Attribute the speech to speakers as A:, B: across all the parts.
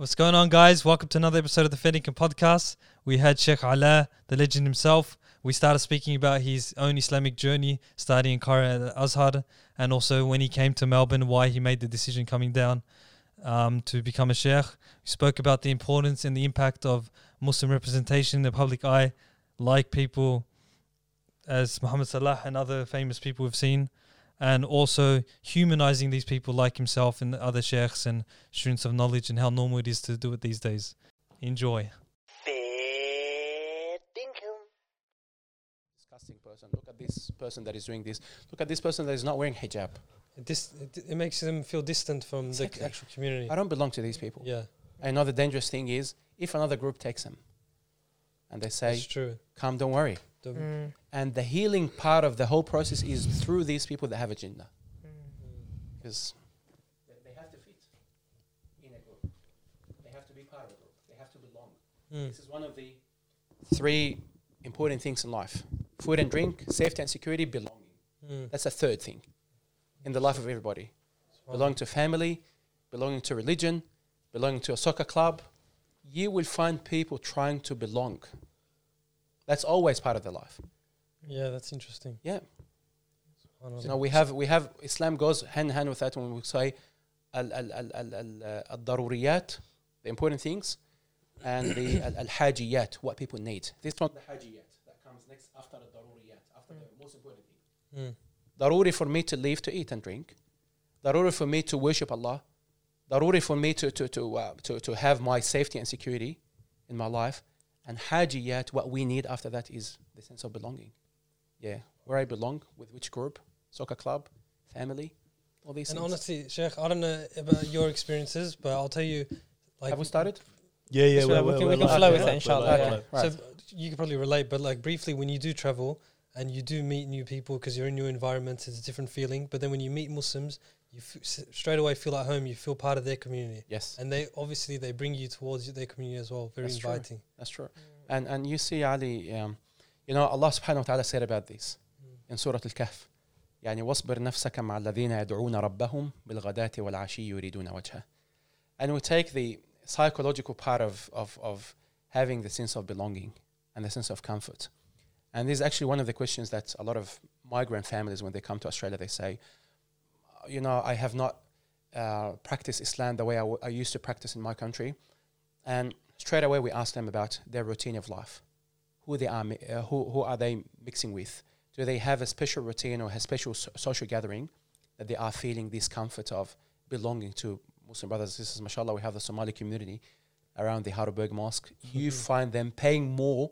A: What's going on, guys? Welcome to another episode of the Fair Dinkum podcast. We had Sheikh Alaa, the legend himself. We started speaking about his own Islamic journey, studying Qur'an at Azhar, and also when he came to Melbourne, why he made the decision coming down um, to become a sheikh. We spoke about the importance and the impact of Muslim representation in the public eye, like people as Muhammad Salah and other famous people we've seen, and also humanizing these people like himself and the other sheikhs and students of knowledge and how normal it is to do it these days. Enjoy.
B: disgusting person. Look at this person that is doing this. Look at this person that is not wearing hijab.
C: This it, it makes them feel distant from
B: Exactly.
C: the actual community.
B: I don't belong to these people.
C: Yeah,
B: Another dangerous thing is if another group takes them and they say,
C: true.
B: "Come, don't worry."
C: The-
B: And the healing part of the whole process is through these people that have a jinnah, because they have to fit in a group. They have to be part of a group. They have to belong.
C: Mm.
B: This is one of the three important things in life: food and drink, safety and security, belonging.
C: Mm.
B: That's a third thing in the life of everybody. belonging to family, belonging to religion, belonging to a soccer club, you will find people trying to belong. That's always part of their life.
C: Yeah, that's interesting.
B: Yeah. You know, we have we have Islam goes hand in hand with that when we say al al al al al uh, al-daruriyat, the important things, and the al al-hajiyat, what people need. This one, the hajiyat, that comes next after the daruriyat, after the most important thing.
C: Mm.
B: Daruri for me to live, to eat and drink. Daruri for me to worship Allah. Daruri for me to, to, to, uh, to, to have my safety and security in my life. And hajiyat, what we need after that is the sense of belonging. Yeah, where I belong, with which group, soccer club, family, all these
C: And
B: things.
C: honestly, Sheikh, I don't know about your experiences, but I'll tell you, like,
B: have we started?
D: Yeah, yeah,
C: So
D: we're,
C: we
D: we're,
C: can-
D: we're
C: we can flow
D: we're
C: with it,
D: live,
C: inshallah,
D: we're
B: Right.
C: So you can probably relate, but like briefly, when you do travel and you do meet new people because you're in your environment, it's a different feeling. But then when you meet Muslims, you f- s- straight away feel at home. You feel part of their community,
B: Yes,
C: and they obviously they bring you towards their community as well. Very
B: That's true.
C: inviting.
B: that's true. And, and you see, Ali, um, you know, Allah subhanahu wa ta'ala said about this. in سورة الكهف يعني واصبر نفسك مع الذين يدعون ربهم بالغداة والعشي يريدون وجهه and we take the psychological part of, of, of having the sense of belonging and the sense of comfort and this is actually one of the questions that a lot of migrant families when they come to Australia they say you know I have not uh, practiced Islam the way I, w- I used to practice in my country and straight away we ask them about their routine of life who they are uh, who, who are they mixing with do they have a special routine or a special so- social gathering that they are feeling this comfort of belonging to Muslim brothers and sisters? Mashallah, we have the Somali community around the Heidelberg Mosque. You find them paying more,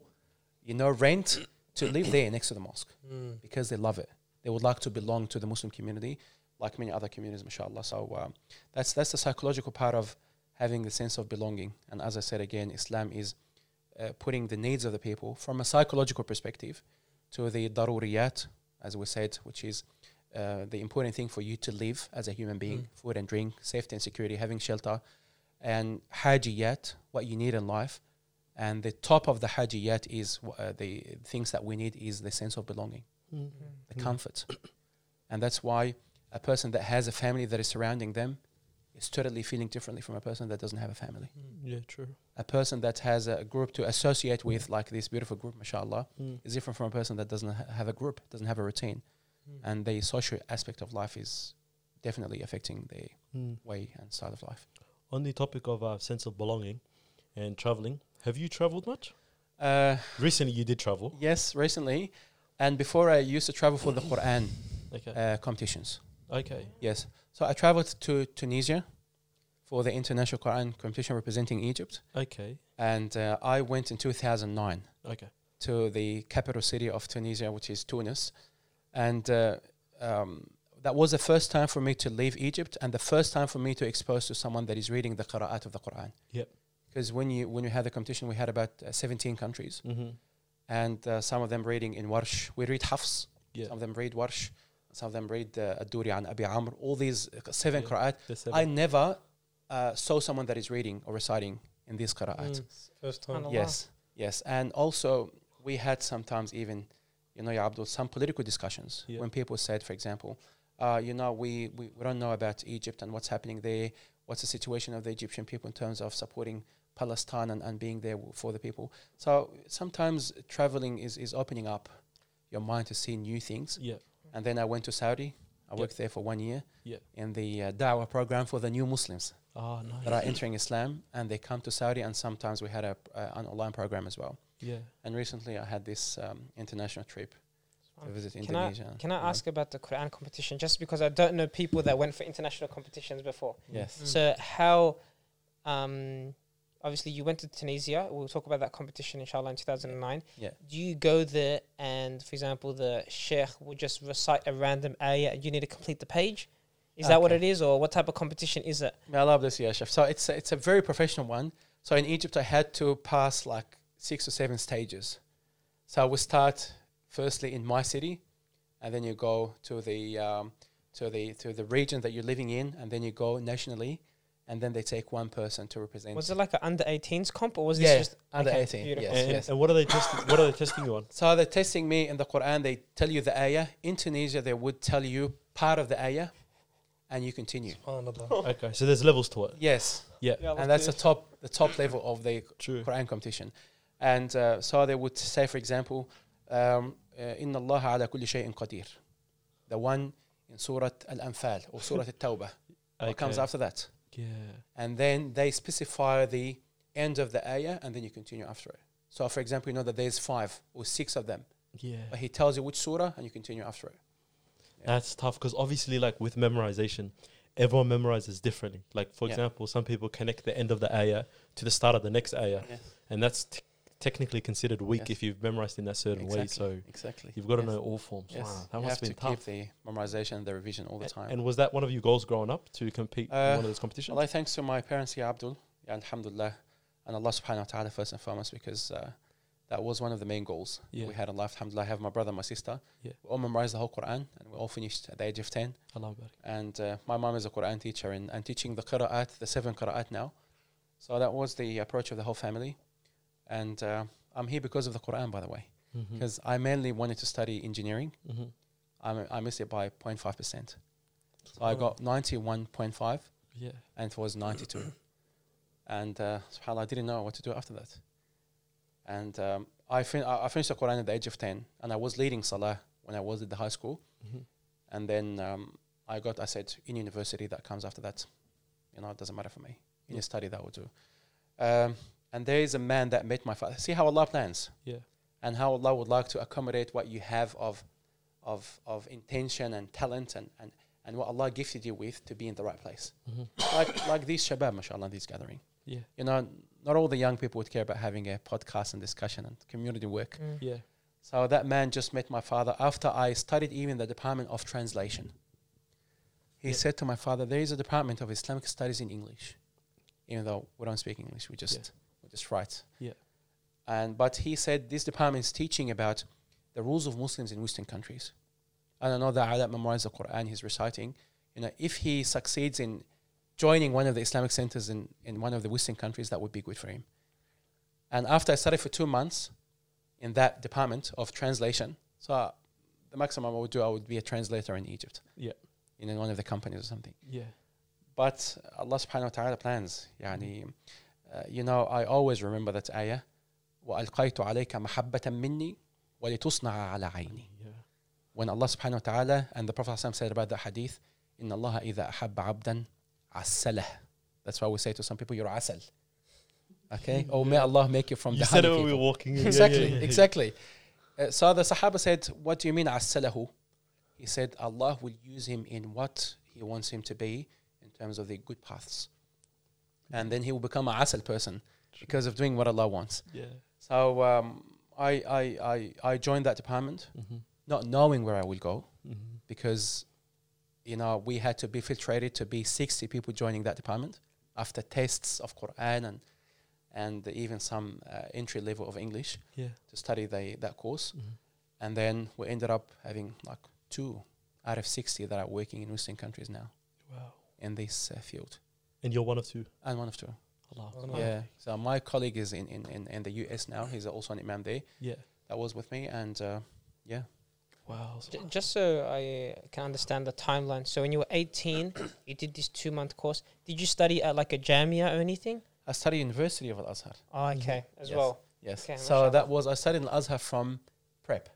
B: you know, rent to live there next to the mosque
C: Mm.
B: because they love it. They would like to belong to the Muslim community, like many other communities, mashallah. So um, that's that's the psychological part of having the sense of belonging. And as I said again, Islam is uh, putting the needs of the people from a psychological perspective to the daruriyat, as we said, which is uh, the important thing for you to live as a human being:
C: Mm.
B: food and drink, safety and security, having shelter, and hajiyat, what you need in life. And the top of the hajiyat is uh, the things that we need is the sense of belonging, the
D: Mm.
B: comfort, and that's why a person that has a family that is surrounding them is totally feeling differently from a person that doesn't have a family.
D: Yeah, true.
B: A person that has a group to associate with, like this beautiful group, mashallah,
D: Mm.
B: is different from a person that doesn't ha- have a group, doesn't have a routine,
C: Mm.
B: and the social aspect of life is definitely affecting the
D: Mm.
B: way and style of life.
D: On the topic of uh, sense of belonging and traveling, have you traveled much?
B: Uh,
D: Recently, you did travel.
B: yes, recently, and before I used to travel for the Quran
D: Okay.
B: uh, competitions.
D: Okay.
B: Yes, so I traveled to Tunisia for the international Quran competition representing Egypt,
D: Okay.
B: and uh, I went in 2009
D: Okay.
B: to the capital city of Tunisia, which is Tunis, and uh, um, that was the first time for me to leave Egypt and the first time for me to expose to someone that is reading the qira'at of the Quran.
D: Yep.
B: Because when you when you had the competition, we had about uh, 17 countries,
D: Mm-hmm.
B: and uh, some of them reading in Warsh. We read Hafs.
D: Yeah.
B: Some of them read Warsh. Some of them read uh, Ad-Duri an Abi Amr. All these seven
D: Yeah.
B: qira'at.
D: The
B: I never uh, saw someone that is reading or reciting in these qira'at.
C: Mm. First time.
B: Yes, yes, and also we had sometimes even, you know, Ya Abdul, some political discussions
D: Yeah.
B: when people said, for example, uh, you know, we, we, we don't know about Egypt and what's happening there. what's the situation of the Egyptian people in terms of supporting Palestine and, and being there w- for the people. So sometimes traveling is, is opening up your mind to see new things.
D: Yeah.
B: And then I went to Saudi. I
D: Yep.
B: worked there for one year
D: Yep.
B: in the uh, Dawah program for the new Muslims
D: Ah, nice.
B: that are entering Islam, and they come to Saudi. And sometimes we had a uh, an online program as well.
D: Yeah.
B: And recently, I had this um, international trip to visit
E: Can I
B: Indonesia.
E: can I ask about the Quran competition? Just because I don't know people that went for international competitions before.
B: Yes.
E: So how, um, obviously you went to Tunisia. We'll talk about that competition inshallah in 2009.
B: Yeah.
E: Do you go there and, for example, the sheikh will just recite a random ayah and you need to complete the page? Is that what it is, or what type of competition is it?
B: I love this, yeah, chef. So it's a, it's a very professional one. So in Egypt, I had to pass like six or seven stages. So we start firstly in my city, and then you go to the um, to the to the region that you're living in, and then you go nationally, and then they take one person to represent.
E: Was it like an under 18s comp, or was
B: Yeah,
E: this just
B: under
E: okay,
B: 18,
E: beautiful.
B: yes.
D: And, and what are they testing? What are they testing you on?
B: So they're testing me in the Quran. They tell you the ayah. In Tunisia, they would tell you part of the ayah, and you continue.
C: Subhanallah.
D: Okay, so there's levels to it.
B: Yes,
E: Yeah, let's
B: and that's
E: do
B: the
E: it.
B: top the top level of the
D: True.
B: Quran competition. And uh, so they would say, for example, um, uh, إن الله على كل شيء قدير. The one in Surah Al-Anfal or Surah Al-Tawbah. What comes
D: Okay.
B: after that?
D: Yeah.
B: And then they specify the end of the ayah and then you continue after it. So for example, you know that there's five or six of them.
D: Yeah.
B: But he tells you which surah and you continue after it.
D: That's tough because obviously, like with memorization, everyone memorizes differently. Like, for
B: Yeah.
D: example, some people connect the end of the ayah to the start of the next ayah,
B: Yes.
D: and that's t- technically considered weak
B: Yes.
D: if you've memorized in that certain way. So
B: Exactly.
D: you've got to
B: Yes.
D: know all forms.
B: Yes.
D: Wow, that
B: you
D: must
B: have
D: have
B: to
D: been
B: keep the memorization and the revision all the
D: A-
B: time.
D: And was that one of your goals growing up to compete in
B: Uh,
D: one of those competitions?
B: Allah, thanks to my parents, Ya Abdul, Ya Alhamdulillah, and Allah subhanahu wa ta'ala first and foremost, because uh, that was one of the main goals
D: Yeah.
B: we had in life. Alhamdulillah, I have my brother and my sister.
D: Yeah.
B: We all memorized the whole Quran, and we all finished at the age of 10.
D: Allah.
B: And uh, my mom is a Quran teacher and, and teaching the Qira'at, the seven Qira'at now. So that was the approach of the whole family. And uh, I'm here because of the Quran, by the way, because I mainly wanted to study engineering.
D: Mhm.
B: I, I missed it by 0.5%. So I got 91.5
D: Yeah.
B: and it was 92. and uh, subhanAllah, I didn't know what to do after that. And um, I, fin- I I finished the Quran at the age of 10, and I was leading Salah when I was at the high school.
D: Mhm.
B: And then um, I got, I said, in university, that comes after that. You know, it doesn't matter for me. Any
D: Yeah.
B: study, that will do. Um, and there is a man that met my father. See how Allah plans
D: Yeah.
B: and how Allah would like to accommodate what you have of, of, of intention and talent and, and, and what Allah gifted you with to be in the right place.
D: Mhm.
B: like, like these shabab, mashallah, in this gathering.
D: Yeah.
B: You know, not all the young people would care about having a podcast and discussion and community work.
E: Mm.
D: Yeah.
B: So that man just met my father after I studied even the Department of Translation. He
D: Yeah.
B: said to my father, "There is a Department of Islamic Studies in English, even though we don't speak English, we just
D: Yeah
B: which is right.
D: Yeah.
B: And but he said this department is teaching about the rules of Muslims in Western countries. And another that memorizes the Quran he's reciting. You know, if he succeeds in joining one of the Islamic centers in, in one of the Western countries, that would be good for him. And after I studied for two months in that department of translation, so I, the maximum I would do, I would be a translator in Egypt.
D: Yeah.
B: In one of the companies or something.
D: Yeah.
B: But Allah subhanahu wa ta'ala plans. yeah. uh, you know, I always remember that ayah. وَأَلْقَيْتُ عَلَيْكَ مَحَبَّةً مِنِّي وَلِتُصْنَعَ عَلَى عَيْنِي
D: Yeah.
B: When Allah subhanahu wa ta'ala and the Prophet ﷺ said about the hadith, إِنَّ اللَّهَ إِذَا أَحَبَّ عَبْدًا عَسَّلَهُ That's why we say to some people, you're asal. Okay? Oh, may Allah make you from
D: you
B: the
D: said it
B: honey
D: when we were
B: people.
D: walking in. Yeah,
B: Exactly,
D: yeah, yeah, yeah.
B: exactly. Uh, so the Sahaba said, What do you mean assalahu? He said, Allah will use him in what He wants him to be in terms of the good paths. And then he will become a asal person because of doing what Allah wants.
D: Yeah.
B: So um, I, I, I, I joined that department,
D: Mhm.
B: not knowing where I will go
D: Mhm.
B: because, you know, we had to be filtrated to be 60 people joining that department after tests of Quran and, and even some uh, entry level of English
D: Yeah.
B: to study the, that course.
D: Mhm.
B: And then we ended up having like two out of 60 that are working in Western countries now
D: Wow.
B: in this uh, field.
D: And you're one of two.
B: And one of two.
D: Allah.
C: Oh.
B: Yeah. So my colleague is in, in, in, in the US now. He's also an imam there.
D: Yeah.
B: That was with me. And uh, yeah.
D: Wow.
E: J- just so I uh, can understand the timeline. So when you were 18, you did this two month course. Did you study at like a jamia or anything?
B: I studied University of Al Azhar.
E: Oh, okay, as
B: Yes.
E: well.
B: Yes.
E: Okay,
B: so
E: mashallah.
B: that was I studied in Al Azhar from prep.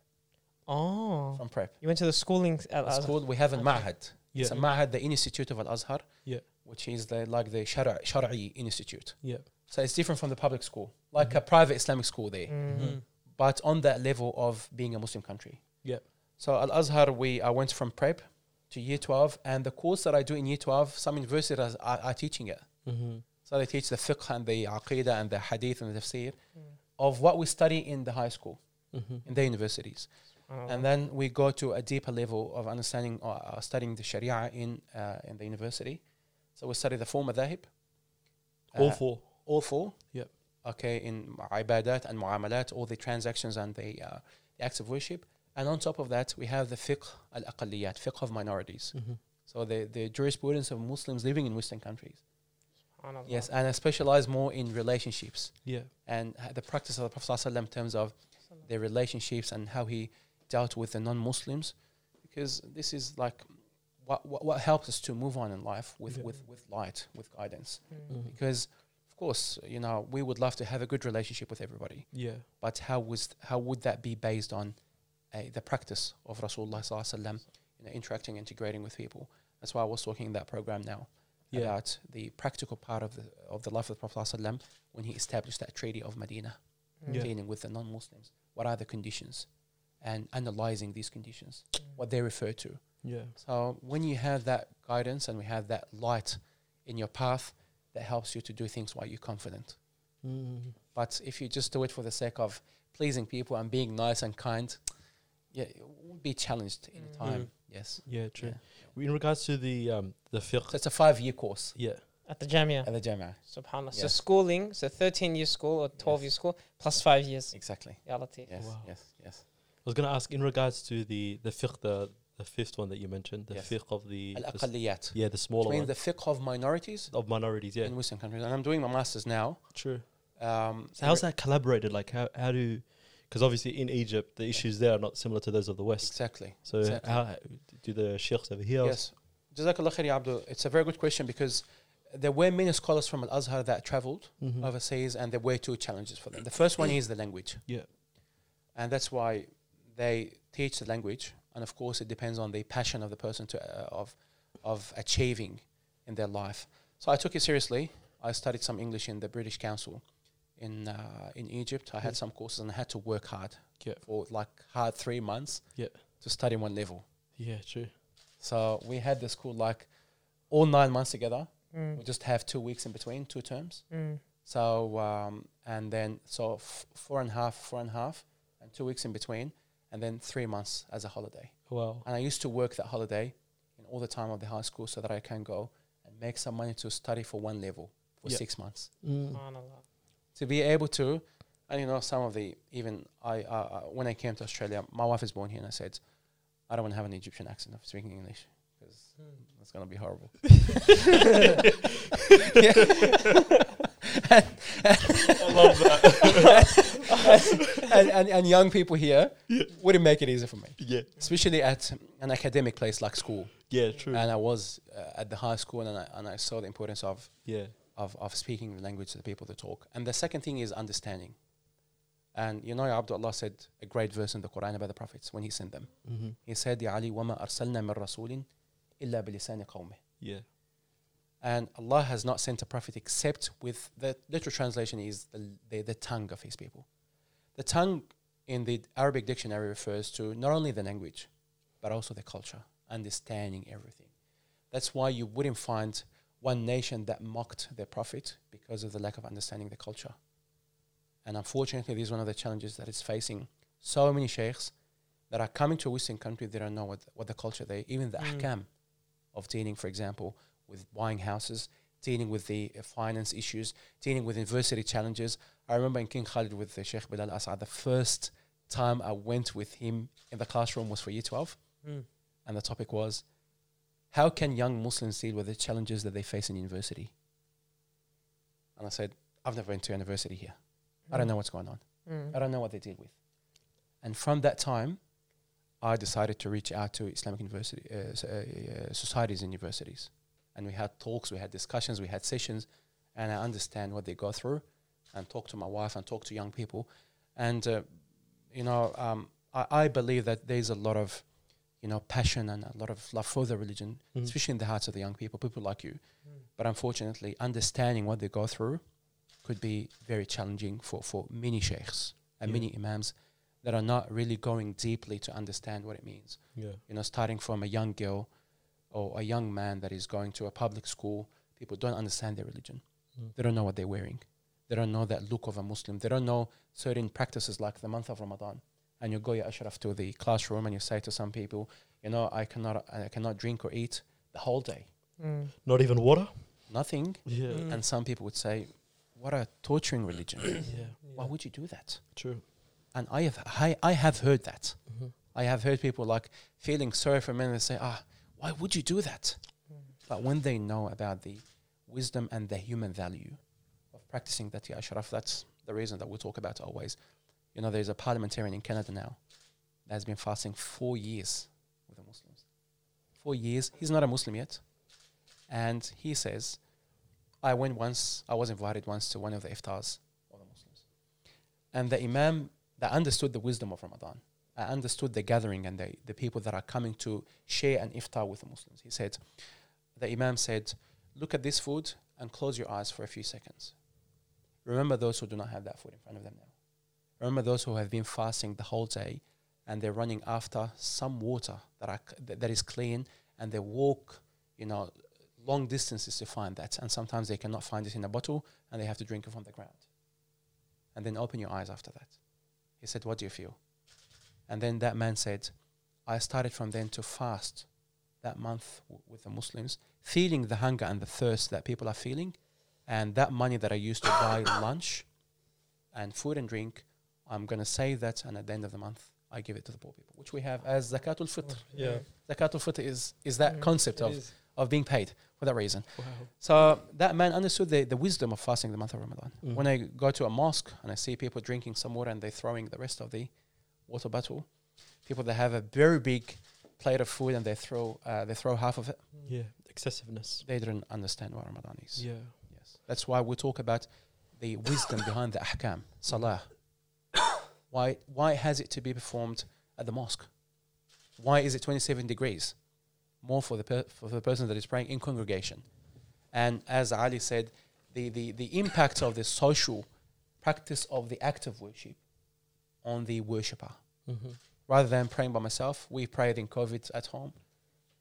E: Oh,
B: From prep.
E: you went to the schooling at
B: It's
E: Azhar.
B: called we have a
E: Okay.
B: Ma'had.
D: Yeah.
B: It's a Ma'had, the Institute of Al Azhar.
D: Yeah.
B: Which is the like the Shara' Shar'i Institute.
D: Yeah.
B: So it's different from the public school, like a private Islamic school there,
E: Mm.
B: but on that level of being a Muslim country.
D: Yeah.
B: So Al Azhar, we I went from prep to year 12, and the course that I do in year 12, some universities are, are teaching it.
D: Mm-hmm.
B: So they teach the fiqh and the aqidah and the hadith and the tafsir
E: Mm.
B: of what we study in the high school,
D: Mm-hmm.
B: in the universities.
E: Oh.
B: And then we go to a deeper level of understanding or uh, studying the Sharia in uh, in the university. So we study the four madhahib.
D: All
B: uh,
D: four.
B: All four.
D: Yep.
B: Okay, in ibadat and muamalat, all the transactions and the, uh, the acts of worship. And on top of that, we have the fiqh al aqalliyat, fiqh of minorities.
D: Mm-hmm.
B: So the, the jurisprudence of Muslims living in Western countries. Yes, and I specialize more in relationships
D: Yeah.
B: and the practice of the Prophet ﷺ in terms of their relationships and how he dealt with the non-Muslims, because this is like what what, what helps us to move on in life with,
D: Yeah.
B: with, with light, with guidance.
E: Mm.
D: Mhm.
B: Because of course, you know, we would love to have a good relationship with everybody,
D: Yeah.
B: but how was how would that be based on uh, the practice of Rasulullah ﷺ, you know, interacting, integrating with people? That's why I was talking in that program now
D: Yeah.
B: about the practical part of the of the life of the Prophet ﷺ when he established that treaty of Medina
E: Mm.
D: Yeah.
B: dealing with the non-Muslims. What are the conditions? And analyzing these conditions, what they refer to.
D: Yeah.
B: So when you have that guidance and we have that light in your path, that helps you to do things while you're confident.
D: Mm-hmm.
B: But if you just do it for the sake of pleasing people and being nice and kind, yeah, it will be challenged in
E: Mm.
B: time. Yes.
D: Yeah. True.
B: Yeah.
D: In regards to the um the fiqh.
B: So it's a five-year course
D: Yeah.
E: At the Jamia.
B: at the Jama'ah.
E: Subhanallah. So schooling, so 13 year school or 12 year school plus five years.
B: Exactly.
E: Reality.
B: Yes.
D: Wow.
B: Yes. Yes.
D: I was gonna ask in regards to the the fiqh the the fifth one that you mentioned the
B: Yes.
D: fiqh of the,
B: Al-aqalliyat.
D: yeah the smaller one
B: the fiqh of minorities
D: of minorities yeah
B: in Muslim countries, and I'm doing my masters now.
D: true
B: Um,
D: so how's that collaborated like how how do because obviously in Egypt the issues there are not similar to those of the West
B: Exactly.
D: so
B: exactly.
D: how do the sheikhs over here
B: Yes. Jazakallah khair, Abdul. It's a very good question because there were many scholars from Al Azhar that traveled
D: Mhm.
B: overseas, and there were two challenges for them. The first one is the language.
D: Yeah.
B: And that's why they teach the language, and of course, it depends on the passion of the person to uh, of of achieving in their life. So I took it seriously. I studied some English in the British Council in uh, in Egypt. I had
D: Mm.
B: some courses, and I had to work hard
D: Yeah.
B: for like hard three months
D: Yeah.
B: to study one level.
D: yeah true
B: So we had the school like all nine months together. We
E: Mm.
B: just have two weeks in between, two terms.
E: Mm.
B: So um, and then so f- four and a half, four and a half, and two weeks in between, and then three months as a holiday.
D: wow
B: And I used to work that holiday in all the time of the high school so that I can go and make some money to study for one level for
D: Yeah.
B: six months.
D: mm.
E: Subhanallah.
B: To be able to, and you know, some of the even I uh, uh, when I came to Australia, my wife is born here, and I said, I don't want to have an Egyptian accent of speaking English because it's gonna be horrible.
D: and, I love that.
B: and, and, and, and, young people here
D: yeah.
B: wouldn't make it easy for me.
D: Yeah.
B: Especially at an academic place like school.
D: Yeah, true.
B: And I was uh, at the high school and I, and I saw the importance of,
D: yeah.
B: of, of speaking the language to the people that talk. And the second thing is understanding. And you know, Abdullah said a great verse in the Quran about the prophets when he sent them.
D: Mm-hmm.
B: He said, Ya Ali, wama arsalna min rasulin illa bilisani qawmih.
D: Yeah.
B: And Allah has not sent a prophet except with the literal translation is the, the, the tongue of his people. The tongue in the Arabic dictionary refers to not only the language, but also the culture, understanding everything. That's why you wouldn't find one nation that mocked their prophet because of the lack of understanding the culture. And unfortunately, this is one of the challenges that is facing so many sheikhs that are coming to a Western country, they don't know what, what the culture they, even the
E: Mm.
B: ahkam of dealing, for example, with buying houses, dealing with the uh, finance issues, dealing with university challenges. I remember in King Khalid with the Sheikh Bilal Assad, the first time I went with him in the classroom was for year 12.
E: Mm.
B: And the topic was, how can young Muslims deal with the challenges that they face in university? And I said, I've never been to university here. I don't know what's going on.
E: Mm.
B: I don't know what they deal with. And from that time, I decided to reach out to Islamic university uh, uh, uh, societies and universities, and we had talks, we had discussions, we had sessions, and I understand what they go through, and talk to my wife and talk to young people, and uh, you know, um, I, I believe that there's a lot of you know passion and a lot of love for the religion,
D: Mhm.
B: especially in the hearts of the young people, people like you. But unfortunately, understanding what they go through could be very challenging for, for many sheikhs and
D: Yeah.
B: many imams that are not really going deeply to understand what it means.
D: Yeah.
B: You know, starting from a young girl or a young man that is going to a public school, people don't understand their religion.
D: Mm.
B: They don't know what they're wearing. They don't know that look of a Muslim. They don't know certain practices like the month of Ramadan. And you go, ya Ashraf, to the classroom and you say to some people, you know, I cannot, I cannot drink or eat the whole day.
E: Mm.
D: Not even water.
B: Nothing.
D: Yeah.
E: Mm.
B: And some people would say, what a torturing religion.
D: yeah.
B: Why would you do that?
D: True.
B: And I have, I, I have heard that.
D: Mm-hmm.
B: I have heard people like feeling sorry for men and say, ah, why would you do that? But when they know about the wisdom and the human value of practicing that, ya Ashraf, that's the reason that we talk about always. You know, there's a parliamentarian in Canada now that has been fasting four years with the Muslims. Four years. He's not a Muslim yet. And he says, I went once, I was invited once to one of the iftars of the Muslims. And the Imam that understood the wisdom of Ramadan, I understood the gathering and the, the people that are coming to share an iftar with the Muslims. He said, the Imam said, look at this food and close your eyes for a few seconds. Remember those who do not have that food in front of them now. Remember those who have been fasting the whole day and they're running after some water that, are, that, that is clean and they walk, you know, long distances to find that. And sometimes they cannot find it in a bottle and they have to drink it from the ground. And then open your eyes after that. He said, What do you feel? And then that man said, I started from then to fast that month w- with the Muslims, feeling the hunger and the thirst that people are feeling. And that money that I used to buy lunch and food and drink, I'm going to save that. And at the end of the month, I give it to the poor people, which we have as zakatul fitr.
C: Yeah.
B: Zakatul fitr is, is that
E: Mm.
B: concept of,
C: is.
B: of being paid for that reason.
D: Wow.
B: So that man understood the, the wisdom of fasting the month of Ramadan.
D: Mm.
B: When I go to a mosque and I see people drinking some water and they're throwing the rest of the water bottle, people that have a very big plate of food and they throw uh, they throw half of it,
D: Yeah. Excessiveness.
B: they don't understand what Ramadan is.
D: Yeah.
B: Yes, that's why we talk about the wisdom behind the ahkam, salah. why why has it to be performed at the mosque? Why is it 27 degrees? More for the per- for the person that is praying in congregation. And as Ali said, the, the, the impact of the social practice of the act of worship on the worshipper.
D: Mm-hmm.
B: Rather than praying by myself, we prayed in COVID at home.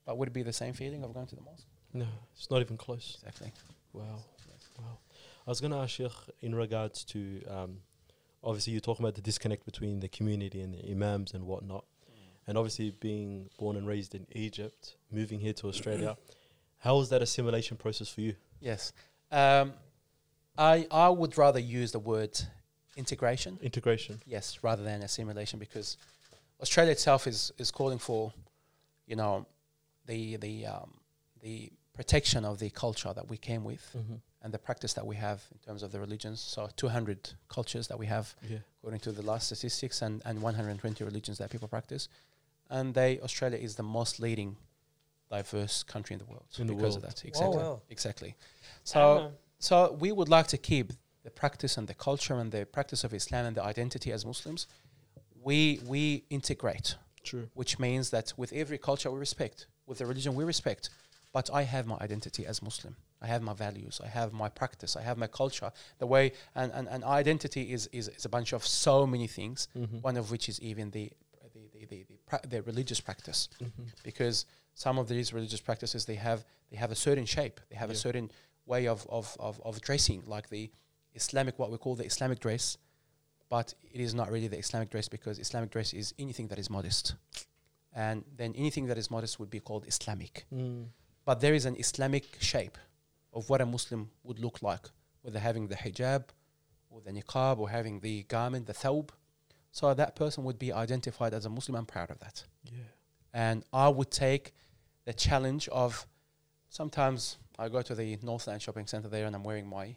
B: But would it be the same feeling of going to the mosque?
D: No, it's not even close.
B: Exactly.
D: Wow. Wow. I was going to ask you in regards to, um, obviously, you're talking about the disconnect between the community and the imams and whatnot. And obviously, being born and raised in Egypt, moving here to Australia, how was that assimilation process for you?
B: Yes. Um, I I would rather use the word integration,
D: Integration.
B: yes, rather than assimilation, because Australia itself is is calling for, you know, the the um, the protection of the culture that we came with
D: Mm-hmm.
B: and the practice that we have in terms of the religions. So 200 cultures that we have
D: Yeah.
B: according to the last statistics, and, and 120 religions that people practice. And they Australia is the most leading diverse country in the world
D: In the
B: because of that. Exactly.
C: wow.
B: Exactly. So so we would like to keep the practice and the culture and the practice of Islam and the identity as Muslims. We we integrate,
D: True.
B: which means that with every culture we respect, with the religion we respect. But I have my identity as Muslim. I have my values. I have my practice. I have my culture. The way and, and, and identity is, is, is a bunch of so many things.
D: Mm-hmm.
B: One of which is even the the the, the, the, pra- the religious practice
D: Mm-hmm.
B: because some of these religious practices they have they have a certain shape they have a certain way of, of, of, of dressing like the islamic what we call the islamic dress but it is not really the islamic dress because islamic dress is anything that is modest. And then anything that is modest would be called islamic.
D: Mm.
B: but there is an islamic shape of what a muslim would look like whether having the hijab or the niqab or having the garment the thawb. So that person would be identified as a muslim. I'm proud of that.
D: Yeah.
B: and I would take the challenge of sometimes I go to the Northland Shopping Center there and I'm wearing my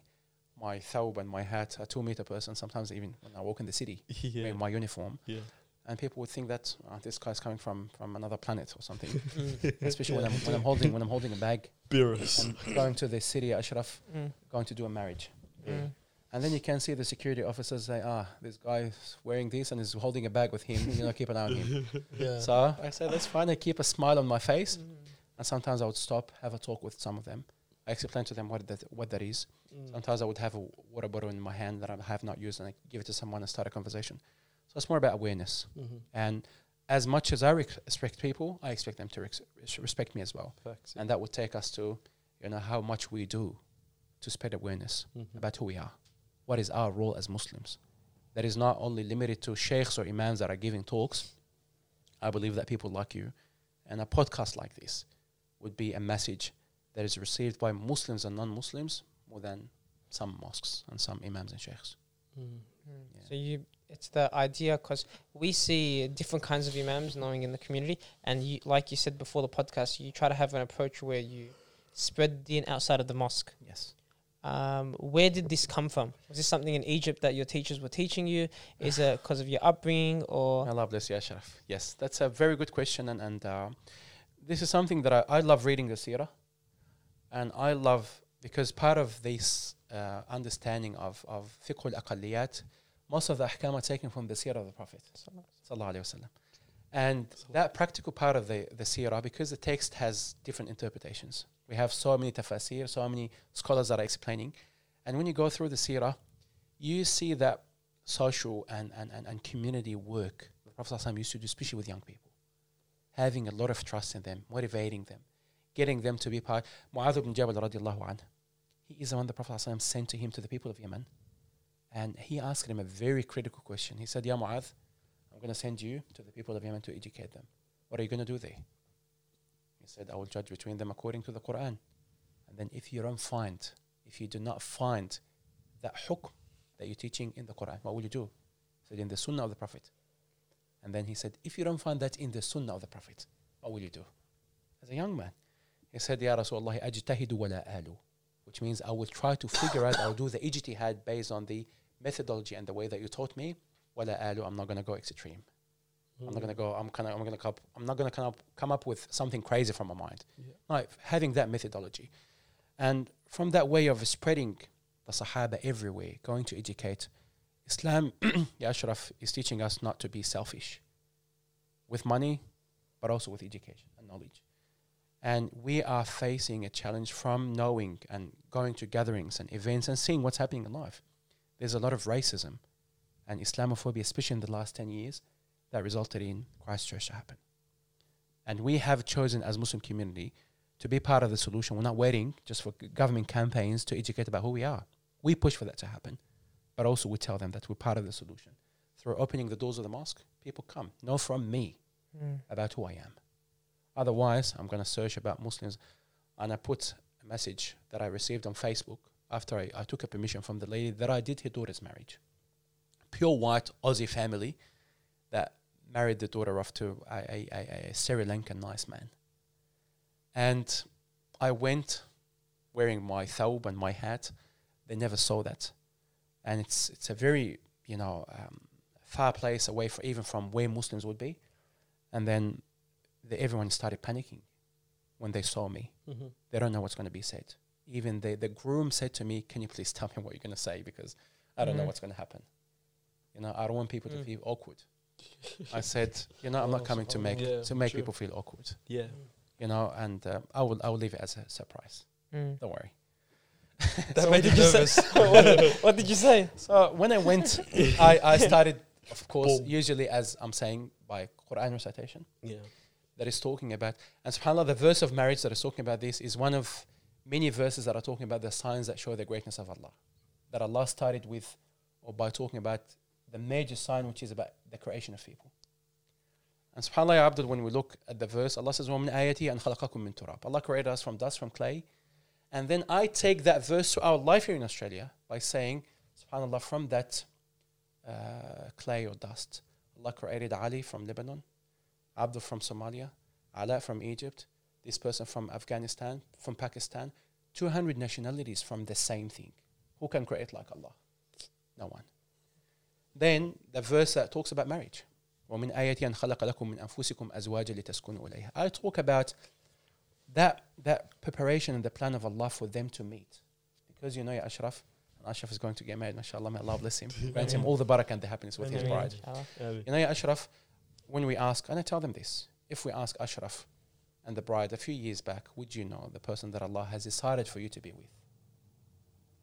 B: my thawb and my hat, a two meter person. Sometimes even when I walk in the city,
D: Yeah.
B: wearing my uniform,
D: Yeah.
B: and people would think that oh, this guy's coming from from another planet or something.
E: Mm.
B: Especially when I'm when I'm holding when I'm holding a bag
D: Beerus.
B: and going to the city Ashraf,
E: Mm.
B: going to do a marriage.
E: Mm.
B: And then you can see the security officers say, ah, this guy's wearing this and is holding a bag with him. You know, keep an eye on him.
C: Yeah.
B: So I said, that's fine. I keep a smile on my face.
E: Mm.
B: And sometimes I would stop, have a talk with some of them. I explain to them what that, what that is.
C: Mm.
B: Sometimes I would have a water bottle in my hand that I have not used and I give it to someone and start a conversation. So it's more about awareness.
D: Mhm.
B: And as much as I rec- respect people, I expect them to res- respect me as well. And that would take us to, you know, how much we do to spread awareness
D: Mhm.
B: about who we are. What is our role as Muslims? That is not only limited to sheikhs or imams that are giving talks. I believe that people like you and a podcast like this would be a message that is received by Muslims and non Muslims more than some mosques and some imams and sheikhs.
E: Mm.
B: Yeah.
E: So you, it's the idea because we see different kinds of imams knowing in the community, and you, like you said before the podcast, you try to have an approach where you spread deen outside of the mosque.
B: Yes.
E: Um, where did this come from? Was this something in Egypt that your teachers were teaching you? Is it because of your upbringing or?
B: Allah bless you, Ashraf. Yes, that's a very good question. And, and uh, this is something that I, I love reading the seerah. And I love, because part of this uh, understanding of, of fiqh al-aqalliyat, most of the ahkam are taken from the seerah of the Prophet. And that practical part of the, the seerah, because the text has different interpretations. We have so many tafsir, so many scholars that are explaining. And when you go through the seerah, you see that social and, and, and, and community work the Prophet used to do, especially with young people. Having a lot of trust in them, motivating them, getting them to be part. Mu'adh ibn Jabal radiallahu anh, he is the one the Prophet sent to him to the people of Yemen. And he asked him a very critical question. He said, Ya Mu'adh, I'm going to send you to the people of Yemen to educate them. What are you going to do there? He said, I will judge between them according to the Quran. And then if you don't find, if you do not find that hukm that you're teaching in the Quran, what will you do? He said, in the Sunnah of the Prophet. And then he said, if you don't find that in the Sunnah of the Prophet, what will you do? As a young man, he said, Ya Rasulullah, ajtahidu wa la alu. Which means I will try to figure out, I'll do the ijtihad based on the methodology and the way that you taught me. Wala alu, I'm not going to go extreme. I'm not hmm. going to go, I'm, kinda, I'm, gonna come, I'm not going to come up, come up with something crazy from my mind.
D: Yeah.
B: Like having that methodology. And from that way of spreading the Sahaba everywhere, going to educate, Islam, Ya Ashraf, is teaching us not to be selfish with money, but also with education and knowledge. And we are facing a challenge from knowing and going to gatherings and events and seeing what's happening in life. There's a lot of racism and Islamophobia, especially in the last 10 years, that resulted in Christchurch to happen. And we have chosen as Muslim community to be part of the solution. We're not waiting just for government campaigns to educate about who we are. We push for that to happen, but also we tell them that we're part of the solution. Through opening the doors of the mosque, people come, know from me
E: Mm.
B: about who I am. Otherwise, I'm going to search about Muslims. And I put a message that I received on Facebook after I, I took a permission from the lady that I did her daughter's marriage. Pure white Aussie family that married the daughter off to a, a, a, a Sri Lankan nice man. And I went wearing my thawb and my hat. They never saw that. And it's, it's a very, you know, um, far place away from, even from where Muslims would be. And then the, everyone started panicking when they saw me.
D: Mhm.
B: They don't know what's going to be said. Even the, the groom said to me, Can you please tell me what you're going to say? Because I don't know
E: Mhm.
B: what's going to happen. You know, I don't want people to
E: Mm.
B: feel awkward. I said, You know, I'm not coming to make
D: Yeah,
B: to make
D: sure.
B: people feel awkward.
D: Yeah.
B: You know, and uh, I will I will leave it as a surprise.
E: Mm.
B: Don't worry.
C: That
B: So
C: made
B: what did you
C: nervous.
E: what, what did you say?
B: So when I went, I, I started, of course,
D: Boom.
B: usually as I'm saying by Quran recitation.
D: Yeah
B: that is talking about. And subhanAllah, the verse of marriage that is talking about this is one of many verses that are talking about the signs that show the greatness of Allah. That Allah started with, or by talking about the major sign, which is about the creation of people. And subhanAllah, ya Abdul, when we look at the verse, Allah says, وَمِنْ آيَتِي أَنْ خَلَقَكُم مِّن تُرَابٍ Allah created us from dust, from clay. And then I take that verse to our life here in Australia by saying, subhanAllah, from that uh, clay or dust, Allah created Ali from Lebanon, Abdul from Somalia, Alaa from Egypt, this person from Afghanistan, from Pakistan, 200 nationalities from the same thing. Who can create like Allah? No one. Then the verse that talks about marriage. ومن آياتي أن خلق لكم من أنفسكم أزواجا لتسكنوا إليها. I talk about that, that preparation and the plan of Allah for them to meet. Because you know, Ashraf, Ashraf is going to get married, mashallah, may Allah bless him, grant him all the barakah and the happiness with his bride. You know, Ashraf, when we ask, and I tell them this, if we ask Ashraf and the bride a few years back, would you know the person that Allah has decided for you to be with?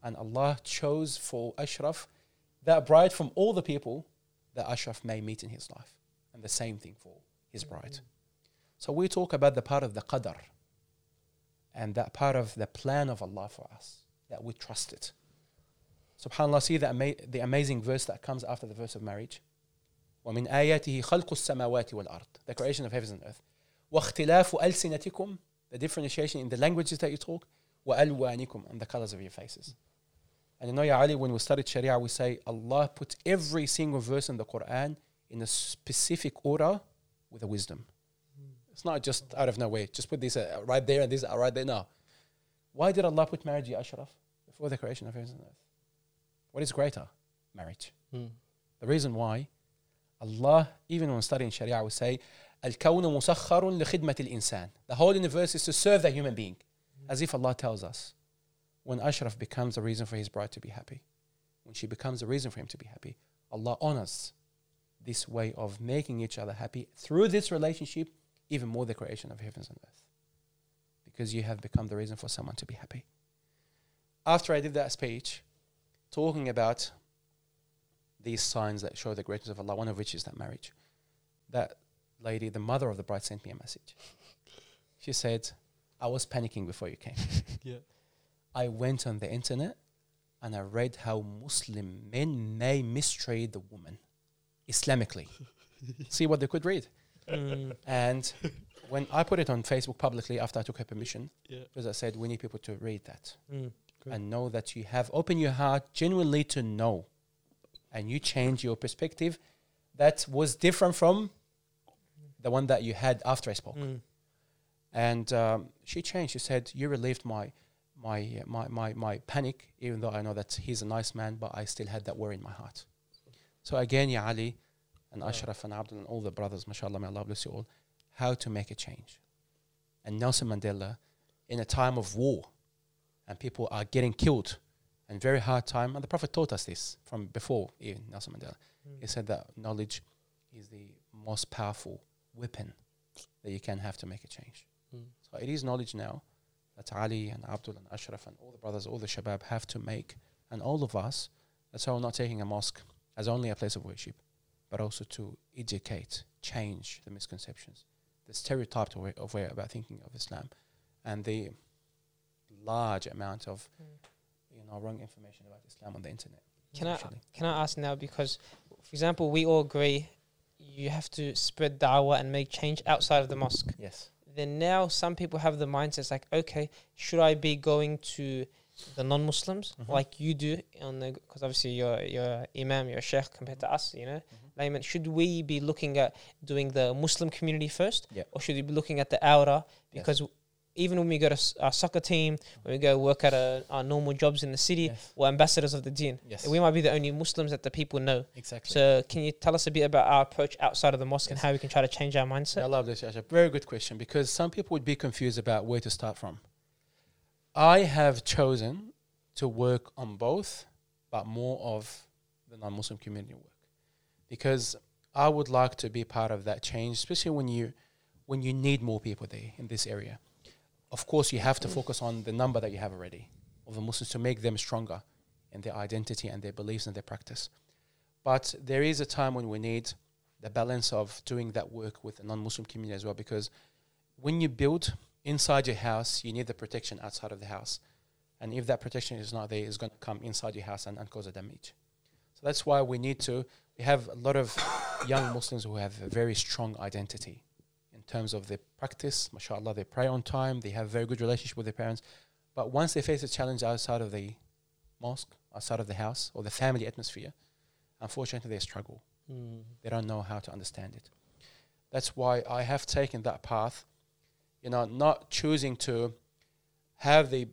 B: And Allah chose for Ashraf that bride from all the people that Ashraf may meet in his life. And the same thing for his bride. So we talk about the part of the qadr and that part of the plan of Allah for us, that we trust it. SubhanAllah, see the, ama- the amazing verse that comes after the verse of marriage. ومن آياته خلق السماوات والأرض the creation of heavens and earth واختلاف ألسنتكم the differentiation in the languages that you talk وألوانكم and the colors of your faces and you know Ya Ali when we studied Sharia we say Allah put every single verse in the Quran in a specific order with a wisdom it's not just out of nowhere just put this uh, right there and this uh, right there no why did Allah put marriage Ya Ashraf before the creation of heavens and earth what is greater marriage
D: Mm.
B: the reason why Allah, even when studying Sharia, would say, Al-kawnu musakharun al-insan. The whole universe is to serve the human being. As if Allah tells us, when Ashraf becomes a reason for his bride to be happy, when she becomes a reason for him to be happy, Allah honors this way of making each other happy through this relationship, even more the creation of heavens and earth. Because you have become the reason for someone to be happy. After I did that speech, talking about these signs that show the greatness of Allah, one of which is that marriage. That lady, the mother of the bride, sent me a message. She said, I was panicking before you came.
D: Yeah.
B: I went on the internet and I read how Muslim men may mistreat the woman Islamically. See what they could read.
C: Mm.
B: And when I put it on Facebook publicly after I took her permission,
D: Yeah.
B: I said, we need people to read that
C: Mm.
B: And know that you have opened your heart genuinely to know and you change your perspective that was different from the one that you had after I spoke.
C: Mm.
B: And um, she changed. She said, "You relieved my, my, my, my, my panic, even though I know that he's a nice man, but I still had that worry in my heart." So again, Ya Ali, and
C: Yeah.
B: Ashraf and Abdul and all the brothers, mashallah, may Allah bless you all, how to make a change. And Nelson Mandela, in a time of war, and people are getting killed, and very hard time, and the Prophet taught us this from before even Nelson Mandela. He said that knowledge is the most powerful weapon that you can have to make a change.
D: Mm.
B: So it is knowledge now that Ali and Abdul and Ashraf and all the brothers, all the Shabab have to make, and all of us. That's why we're not taking a mosque as only a place of worship, but also to educate, change the misconceptions, the stereotyped way of way about thinking of Islam, and the large amount of you wrong information about Islam on the internet.
E: Can I can I ask now because, for example, we all agree you have to spread da'wah and make change outside of the mosque.
B: Yes.
E: Then now some people have the mindsets like, okay, should I be going to the non-Muslims
B: Mhm.
E: like you do on the because obviously you're you're imam, you're a sheikh compared to us, you know. Layman, should we be looking at doing the Muslim community first,
B: Yep.
E: or should we be looking at the outer?
B: Yes.
E: Even when we go to our soccer team, when we go work at a, our normal jobs in the city,
B: Yes.
E: we're ambassadors of the deen.
B: Yes.
E: We might be the only Muslims that the people know.
B: Exactly.
E: So, can you tell us a bit about our approach outside of the mosque and how we can try to change our mindset?
B: I love this, Yasha. Very good question because some people would be confused about where to start from. I have chosen to work on both, but more of the non Muslim community work because I would like to be part of that change, especially when you when you need more people there in this area. Of course, you have to mm. focus on the number that you have already of the Muslims to make them stronger in their identity and their beliefs and their practice. But there is a time when we need the balance of doing that work with the non-Muslim community as well, because when you build inside your house, you need the protection outside of the house, and if that protection is not there, it's going to come inside your house and, and cause a damage. So that's why we need to. We have a lot of young Muslims who have a very strong identity in terms of their practice. MashaAllah, they pray on time. They have very good relationship with their parents. But once they face a challenge outside of the mosque, outside of the house or the family atmosphere, unfortunately they struggle
D: Mm.
B: they don't know how to understand it. That's why I have taken that path, you know, not choosing to have the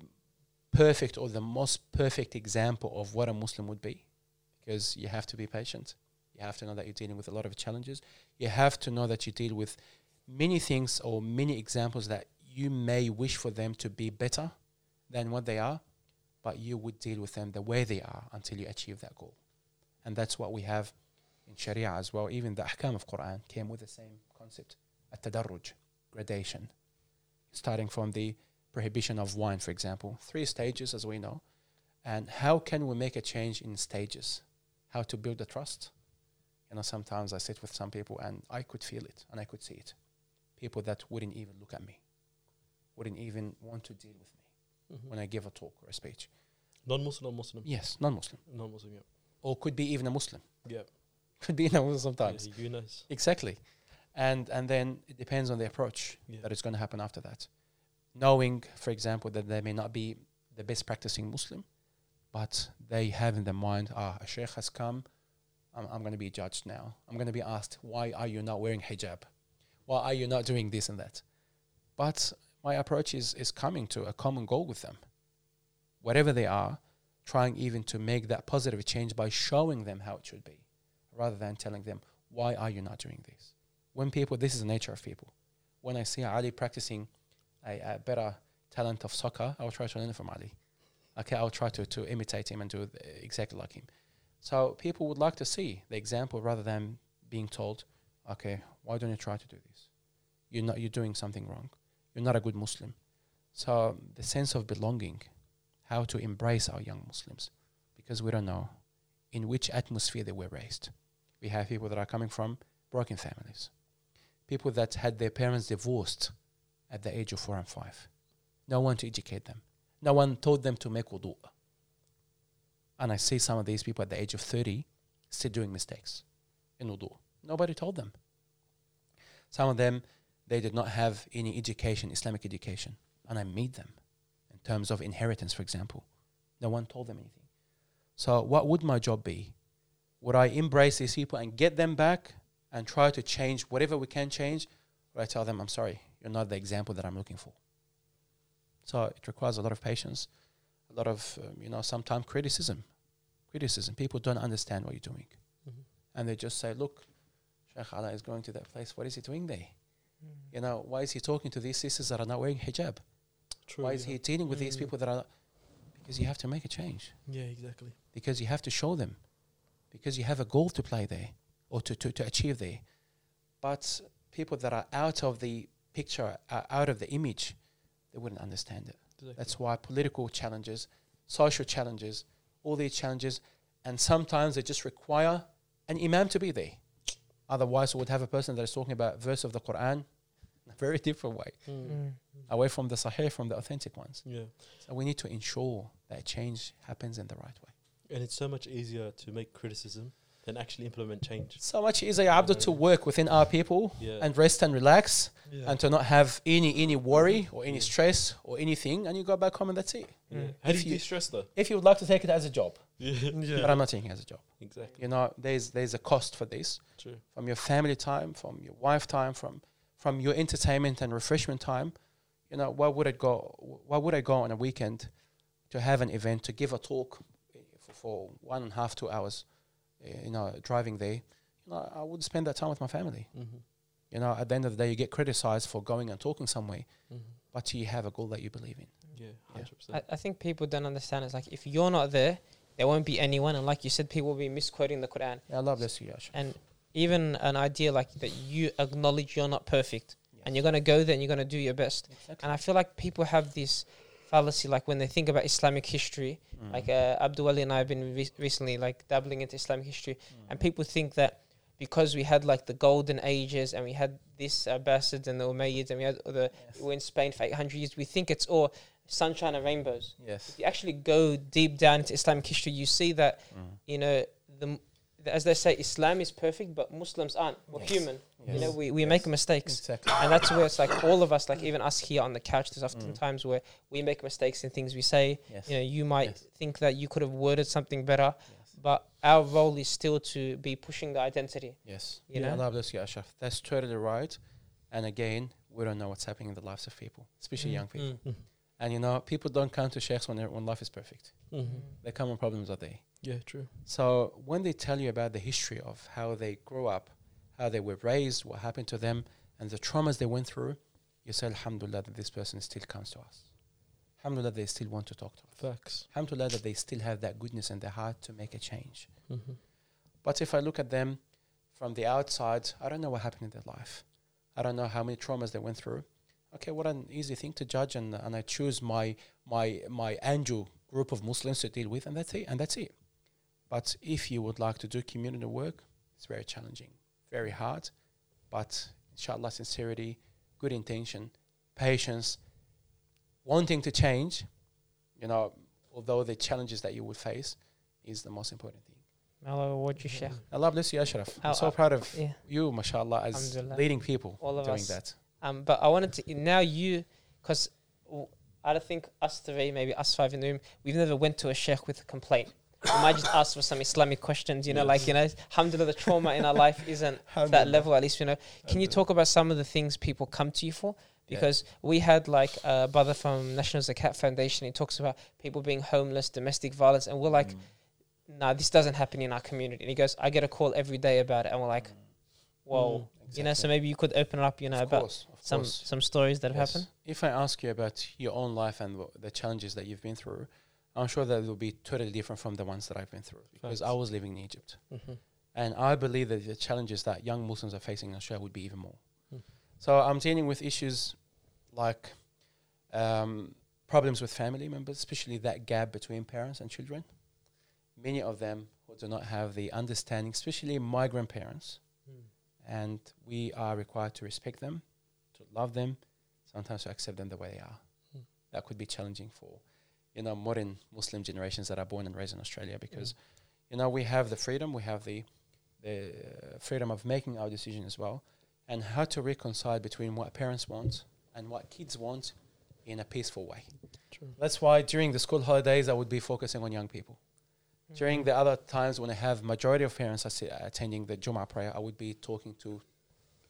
B: perfect or the most perfect example of what a Muslim would be, because you have to be patient. You have to know that you're dealing with a lot of challenges. You have to know that you deal with many things or many examples that you may wish for them to be better than what they are, but you would deal with them the way they are until you achieve that goal. And that's what we have in Sharia as well. Even the ahkam of Quran came with the same concept, at-tadarruj, gradation. Starting from the prohibition of wine, for example, three stages as we know. And how can we make a change in stages? How to build the trust? You know, sometimes I sit with some people and I could feel it and I could see it. People that wouldn't even look at me, wouldn't even want to deal with me
D: Mhm.
B: when I give a talk or a speech.
D: Non-Muslim or Muslim?
B: Yes, non-Muslim,
D: Non-Muslim. Yeah.
B: or could be even a Muslim.
D: Yeah.
B: Could be a Muslim sometimes.
D: Yeah, you nice.
B: Exactly, and and then it depends on the approach
D: Yeah.
B: that is going to happen after that. Knowing, for example, that they may not be the best practicing Muslim, but they have in their mind, ah, a sheikh has come, I'm, I'm going to be judged now. I'm going to be asked, why are you not wearing hijab? Why are you not doing this and that? But my approach is, is coming to a common goal with them. Whatever they are, trying even to make that positive change by showing them how it should be, rather than telling them, why are you not doing this? When people, this is the nature of people. When I see Ali practicing a, a better talent of soccer, I'll try to learn from Ali. Okay, I'll try to, to imitate him and do exactly like him. So people would like to see the example rather than being told, okay, why don't you try to do this? You're not you're doing something wrong. You're not a good Muslim. So the sense of belonging, how to embrace our young Muslims, because we don't know in which atmosphere they were raised. We have people that are coming from broken families, people that had their parents divorced at the age of four and five. No one to educate them. No one told them to make wudu. And I see some of these people at the age of 30 still doing mistakes in wudu. Nobody told them. Some of them, they did not have any education, Islamic education. And I meet them in terms of inheritance, for example. No one told them anything. So, what would my job be? Would I embrace these people and get them back and try to change whatever we can change? Or I tell them, I'm sorry, you're not the example that I'm looking for. So, it requires a lot of patience, a lot of, um, you know, sometimes criticism. Criticism. People don't understand what you're doing.
D: Mhm.
B: And they just say, look, Sheikh Alaa is going to that place. What is he doing there? You know, why is he talking to these sisters that are not wearing hijab?
D: True.
B: why is
D: yeah.
B: he dealing with these
D: Mm.
B: people that are? Because you have to make a change.
D: Yeah, exactly.
B: Because you have to show them. Because you have a goal to play there or to, to, to achieve there. But people that are out of the picture, are out of the image, they wouldn't understand it.
D: exactly.
B: That's why political challenges, social challenges, all these challenges, and sometimes they just require an imam to be there. Otherwise, we would have a person that is talking about verse of the Quran in a very different way,
D: Mm.
B: away from the Sahih, from the authentic ones.
D: Yeah.
B: So we need to ensure that change happens in the right way.
D: And it's so much easier to make criticism than actually implement change.
B: So much easier, Abdul, to work within our people
D: Yeah.
B: and rest and relax
C: Yeah.
B: and to not have any any worry or any
D: Yeah.
B: stress or anything, and you go back home and that's it.
D: yeah.
E: Mm.
D: How do
B: If
D: you
B: you-
D: de-stress though?
B: If you would like to take it as a job,
D: Yeah.
B: but I'm not taking it as a job.
D: Exactly.
B: You know, there's there's a cost for this
D: True.
B: from your family time, from your wife time, from from your entertainment and refreshment time. You know, why would I go? Why would I go on a weekend to have an event to give a talk eh, for, for one and a half, two hours? eh, You know, driving there. You know, I would spend that time with my family.
D: Mm-hmm.
B: You know, at the end of the day, you get criticized for going and talking somewhere,
D: Mm-hmm.
B: but you have a goal that you believe in.
D: Yeah,
B: Yeah.
D: hundred
E: I. I think people don't understand. It's like if you're not there, there won't be anyone. And like you said, people will be misquoting the Quran.
B: Yeah, Allah bless you, Yash.
E: And even an idea like that, you acknowledge you're not perfect, and you're gonna go there and you're gonna do your best.
B: Exactly.
E: And I feel like people have this fallacy, like when they think about Islamic history,
B: Mm.
E: like uh, Abdul Ali and I have been re- recently like dabbling into Islamic history,
B: Mm.
E: and people think that because we had like the golden ages and we had this Abbasids and the Umayyads and we had the
B: Yes.
E: we were in Spain for 800 years, we think it's all sunshine and rainbows.
B: Yes.
E: If you actually go deep down into Islamic history, you see that
B: Mm.
E: you know the as they say, Islam is perfect, but Muslims aren't. We're
B: Yes.
E: human. You know, we, we
B: Yes.
E: make mistakes.
B: Exactly.
E: And that's where it's like all of us, like even us here on the couch, there's often
B: Mm.
E: times where we make mistakes in things we say.
B: Yes.
E: You know, you might
B: Yes.
E: think that you could have worded something better,
B: Yes.
E: but our role is still to be pushing the identity.
B: Yes.
E: You
B: yeah,
E: know?
B: Allah bless you, Ashraf. That's totally right. And again, we don't know what's happening in the lives of people, especially
E: Mm.
B: young people.
D: Mm.
B: And you know, people don't come to sheikhs when, they're- when life is perfect.
D: Mm-hmm.
B: They come when problems are there.
D: Yeah, true.
B: So when they tell you about the history of how they grew up, how they were raised, what happened to them, and the traumas they went through, you say, Alhamdulillah, that this person still comes to us. Alhamdulillah, they still want to talk to us.
D: Facts.
B: Alhamdulillah, that they still have that goodness in their heart to make a change.
D: Mm-hmm.
B: But if I look at them from the outside, I don't know what happened in their life. I don't know how many traumas they went through. Okay, what an easy thing to judge, and, and I choose my my my angel group of Muslims to deal with, and that's it. And that's it. But if you would like to do community work, it's very challenging, very hard. But inshallah, sincerity, good intention, patience, wanting to change, you know, although the challenges that you would face is the most important thing.
E: Hello, what you share?
B: Allah bless you, Ashraf. I'm so proud of
E: Yeah.
B: you, mashallah, as leading people
E: All of
B: doing
E: us.
B: that.
E: Um, but I wanted to now you, because I don't think us three, maybe us five in the room, we've never went to a sheikh with a complaint. We might just ask for some Islamic questions, you know, like you know, alhamdulillah, the trauma in our life isn't that level. At least you know. Can you talk about some of the things people come to you for?
B: Yeah.
E: Because we had like a brother from National Zakat Foundation. He talks about people being homeless, domestic violence, and we're like,
B: Mm.
E: "Nah, this doesn't happen in our community." And he goes, "I get a call every day about it," and we're like, "Whoa." You know, so maybe you could open it up, you know,
B: of
E: about
B: course,
E: some
B: course.
E: some stories that have
B: Yes.
E: happened.
B: If I ask you about your own life and the challenges that you've been through, I'm sure that it will be totally different from the ones that I've been through because I was living in Egypt.
D: Mm-hmm.
B: And I believe that the challenges that young Muslims are facing in Australia would be even more.
D: Mm.
B: So I'm dealing with issues like um, problems with family members, especially that gap between parents and children. Many of them who do not have the understanding, especially migrant parents, and we are required to respect them, to love them, sometimes to accept them the way they are.
D: Mm.
B: That could be challenging for, you know, modern Muslim generations that are born and raised in Australia because, you know, we have the freedom, we have the the freedom of making our decision as well, and how to reconcile between what parents want and what kids want in a peaceful way.
D: True.
B: That's why during the school holidays, I would be focusing on young people. During the other times when I have majority of parents attending the Jum'ah prayer, I would be talking to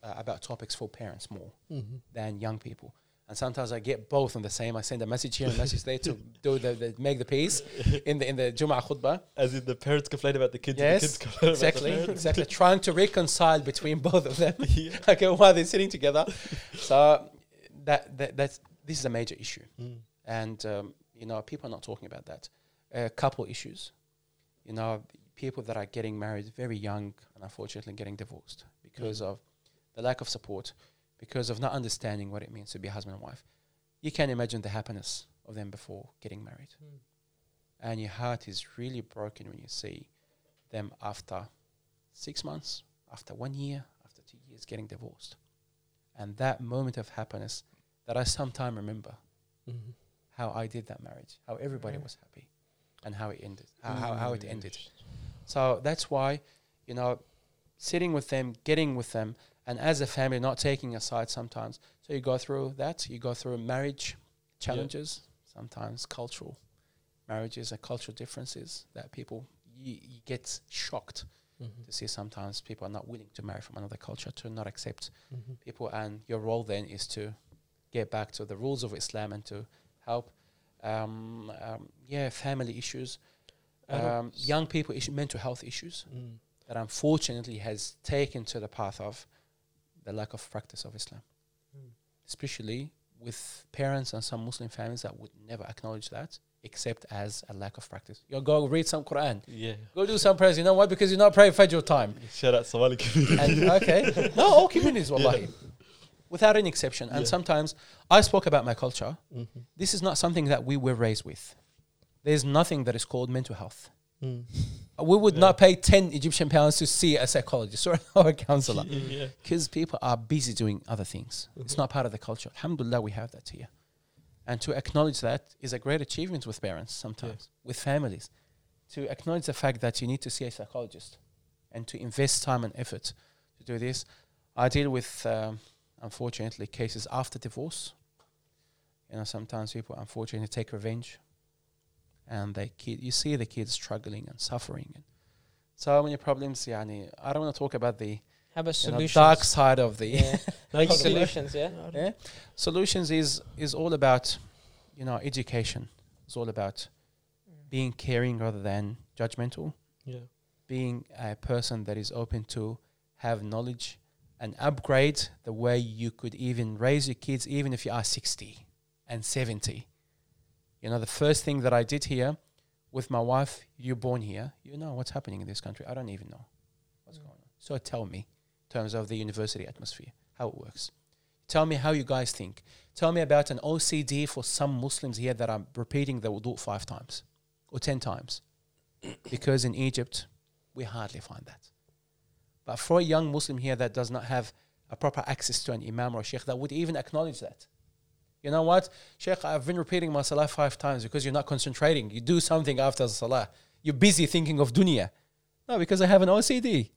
B: uh, about topics for parents more
D: Mm-hmm.
B: than young people. And sometimes I get both on the same. I send a message here and a message there to do the, the make the peace in the in the Jum'ah khutbah.
D: As in the parents complain about the kids.
B: Yes,
D: and the kids
B: Exactly,
D: About the
B: exactly. Trying to reconcile between both of them.
D: yeah.
B: okay, while they're sitting together. So that, that that's this is a major issue,
D: Mm.
B: and um, you know people are not talking about that. A couple issues, you know, people that are getting married very young and unfortunately getting divorced because of the lack of support, because of not understanding what it means to be a husband and wife. You can't imagine the happiness of them before getting married, and your heart is really broken when you see them after six months, after one year, after two years getting divorced. And that moment of happiness that I sometime remember
D: Mm-hmm.
B: how I did that marriage, how everybody
E: Mm.
B: was happy, and how it ended, how, how, how it ended. So that's why, you know, sitting with them, getting with them, and as a family, not taking a side sometimes. So you go through that, you go through marriage challenges, sometimes cultural marriages and cultural differences that people, you, you get shocked
D: Mm-hmm.
B: to see sometimes people are not willing to marry from another culture, to not accept
D: Mm-hmm.
B: people, and your role then is to get back to the rules of Islam and to help, um, um, yeah, family issues, um, young people, issue, mental health issues
D: Mm.
B: that unfortunately has taken to the path of the lack of practice of Islam,
E: Mm.
B: especially with parents and some Muslim families that would never acknowledge that except as a lack of practice. You go read some Quran,
D: Yeah.
B: go do some prayers. You know why? Because you're not praying Fajr time.
D: Shout out Somali community.
B: and okay, no, all communities, wallahi, without any exception. And
D: Yeah.
B: sometimes I spoke about my culture.
D: mm-hmm.
B: This is not something that we were raised with. There's nothing that is called mental health.
D: mm.
B: We would
D: Yeah.
B: not pay 10 Egyptian pounds to see a psychologist or, a counselor
D: yeah.
B: because people are busy doing other things. It's
D: Mhm.
B: not part of the culture. Alhamdulillah, we have that here. And to acknowledge that is a great achievement with parents sometimes, with families. To acknowledge the fact that you need to see a psychologist and to invest time and effort to do this. I deal with, um, unfortunately, cases after divorce. You know, sometimes people unfortunately take revenge and they kid, you see the kids struggling and suffering. And so many problems. Yani, I don't want to talk about the
E: How about
B: you know, dark side of the
E: yeah. like solutions, yeah.
B: yeah. Solutions is is all about, you know, education. It's all about being caring rather than judgmental,
D: Yeah.
B: being a person that is open to have knowledge and upgrade the way you could even raise your kids, even if you are 60 and 70. You know, the first thing that I did here with my wife, you're born here, you know what's happening in this country. I don't even know what's mm. going on. So tell me, in terms of the university atmosphere, how it works. Tell me how you guys think. Tell me about an OCD for some Muslims here that are repeating the wudu five times or 10 times. because in Egypt, we hardly find that. But for a young Muslim here that does not have a proper access to an imam or sheikh that would even acknowledge that. You know what? Sheikh, I've been repeating my salah five times because you're not concentrating. You do something after the salah. You're busy thinking of dunya. No, because I have an OCD.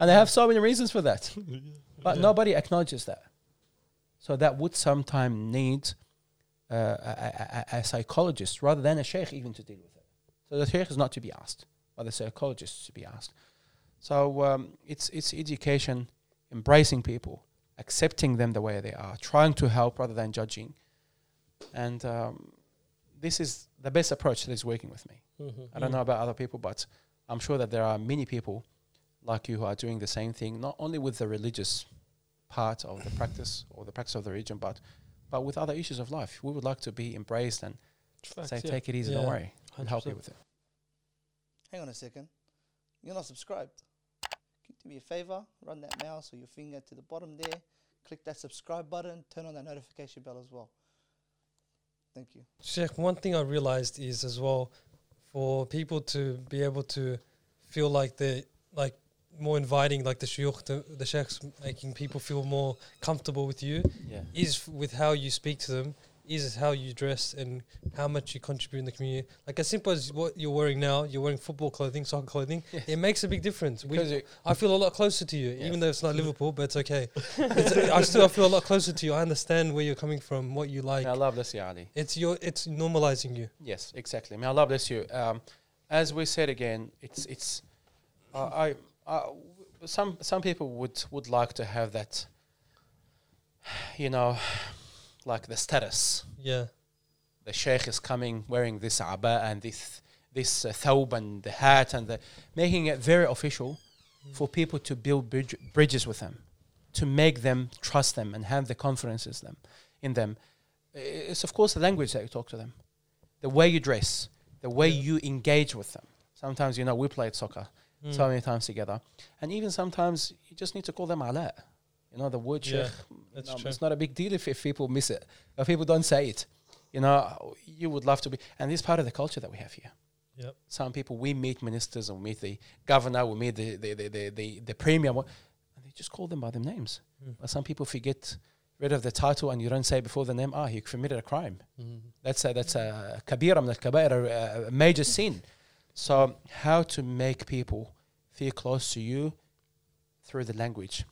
B: And I have so many reasons for that. But
C: Yeah.
B: nobody acknowledges that. So that would sometimes need uh, a, a, a, a psychologist rather than a sheikh even to deal with it. So the sheikh is not to be asked, but the psychologist is to be asked. So um, it's it's education, embracing people, accepting them the way they are, trying to help rather than judging, and um, this is the best approach that is working with me.
C: Mhm.
B: I don't know about other people, but I'm sure that there are many people like you who are doing the same thing, not only with the religious part of the practice or the practice of the religion, but but with other issues of life. We would like to be embraced and
D: Facts,
B: say,
D: yeah.
B: take it easy, don't
C: Yeah.
B: worry, and help you with it.
F: Hang on a second. You're not subscribed. Can you do me a favor? Run that mouse or your finger to the bottom there. Click that subscribe button. Turn on that notification bell as well. Thank you.
C: Sheikh, one thing I realized is as well for people to be able to feel like they're like more inviting, like the shuyukh, the, the sheikhs making people feel more comfortable with you,
B: Yeah.
C: is f- with how you speak to them, is how you dress and how much you contribute in the community. Like as simple as what you're wearing now, you're wearing football clothing, soccer clothing,
B: Yes.
C: it makes a big difference. We, I feel a lot closer to you,
B: Yes.
C: even though it's not Liverpool, but it's okay. it's, I still I feel a lot closer to you. I understand where you're coming from, what you like.
B: may Allah bless you, Ali.
C: It's your, it's normalizing you.
B: Yes, exactly. May Allah bless you. Um, as we said again, it's it's. Uh, I uh, some some people would would like to have that. You know, like the status.
C: Yeah.
B: The sheikh is coming wearing this aba and this this uh, thawb and the hat and the making it very official for people to build bridge, bridges with them, to make them trust them and have the confidences them in them. It's of course the language that you talk to them, the way you dress, the way
C: Yeah.
B: you engage with them. Sometimes you know we played soccer
C: Mm.
B: so many times together, and even sometimes you just need to call them Alaa. You know the word
C: Yeah,
B: sheikh.
C: that's
B: no,
C: true.
B: It's not a big deal if, if people miss it, if people don't say it. You know, you would love to be, and this is part of the culture that we have here.
C: Yep.
B: Some people we meet ministers and we meet the governor, we meet the the the the, the, the premier, and they just call them by their names.
C: Mm.
B: But some people forget rid of the title and you don't say before the name, ah, he committed a crime.
D: Mhm.
B: That's a that's a kabira min al-kabair, a, a major sin. So how to make people feel close to you through the language,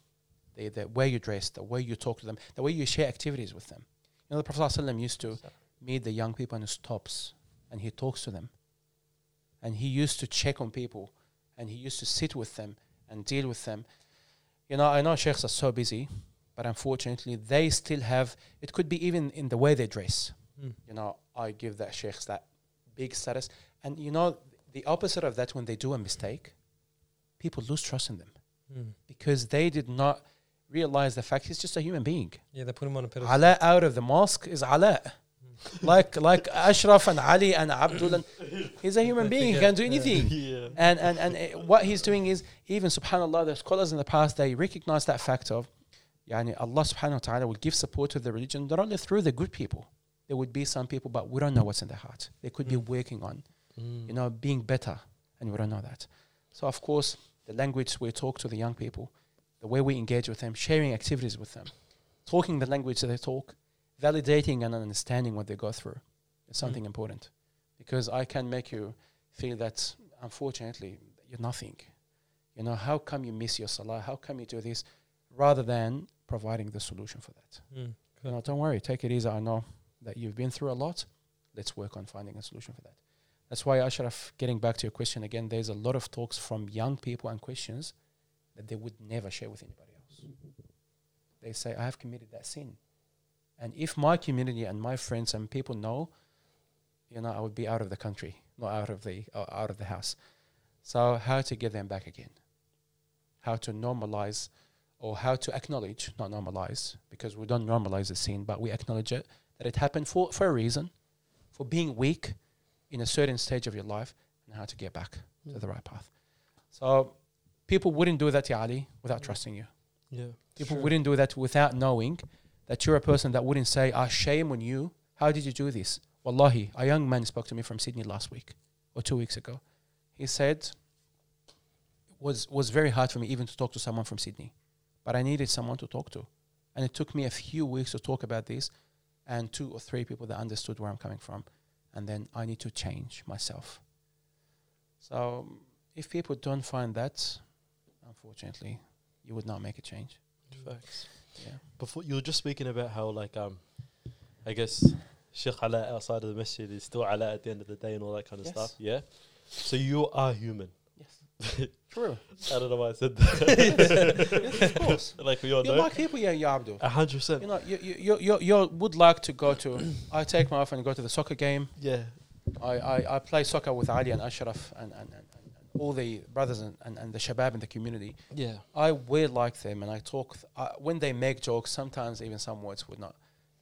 B: the, the way you dress, the way you talk to them, the way you share activities with them. You know, the Prophet ﷺ used to meet the young people in his stops and he talks to them. And he used to check on people and he used to sit with them and deal with them. You know, I know sheikhs are so busy, but unfortunately, they still have, it could be even in the way they dress
C: Mm.
B: you know, I give that sheikhs that big status. And you know, the opposite of that, when they do a mistake, people lose trust in them
C: Mm.
B: because they did not realize the fact he's just a human being.
C: Yeah, they put him on a pedestal.
B: Alaa out of the mosque is Alaa. like like Ashraf and Ali and Abdul, and he's a human being. He can do anything.
D: yeah.
B: And and and uh, what he's doing is even Subhanallah, the scholars in the past they recognize that fact of, yani Allah Subhanahu wa Taala will give support to the religion not only through the good people. There would be some people, but we don't know what's in their heart. They could be
C: Mm.
B: working on,
D: Mm.
B: you know, being better, and we don't know that. So of course, the language we talk to the young people, the way we engage with them, sharing activities with them, talking the language that they talk, validating and understanding what they go through is something important. Because I can make you feel that unfortunately you're nothing. You know, how come you miss your salah? How come you do this? Rather than providing the solution for that.
C: Mm.
B: You know, don't worry, take it easy. I know that you've been through a lot. Let's work on finding a solution for that. That's why Ashraf, getting back to your question again, there's a lot of talks from young people and questions that they would never share with anybody else. They say, I have committed that sin. And if my community and my friends and people know, you know, I would be out of the country, not out of the uh, out of the house. So how to get them back again? How to normalize or how to acknowledge, not normalize, because we don't normalize the sin, but we acknowledge it that it happened for, for a reason, for being weak in a certain stage of your life, and how to get back to the right path. So people wouldn't do that, Ya Ali, without trusting you.
D: Yeah.
B: People
C: Sure.
B: wouldn't do that without knowing that you're a person that wouldn't say, ah, shame on you. How did you do this? Wallahi, a young man spoke to me from Sydney last week or two weeks ago. He said, it was, was very hard for me even to talk to someone from Sydney, but I needed someone to talk to. And it took me a few weeks to talk about this and two or three people that understood where I'm coming from. And then I need to change myself. So if people don't find that, unfortunately, you would not make a change.
D: Facts.
B: Yeah.
D: Before you were just speaking about how like um, I guess Sheikh Alaa outside of the masjid is still Alaa at the end of the day and all that kind of
B: Yes.
D: stuff. Yeah. So you are human.
B: Yes. True.
D: I don't know why I said that.
B: yes, of course.
D: like we all
B: You
D: know.
B: like people, yeah, yeah, Abdul.
D: A hundred
B: You
D: percent.
B: know, you, you, you, you, you would like to go to. I take my wife and go to the soccer game.
D: Yeah.
B: I, I, I play soccer with Ali and Ashraf and, and, and all the brothers and, and, and the shabab in the community.
D: Yeah.
B: I will like them and I talk. Th- uh, when they make jokes, sometimes even some words would not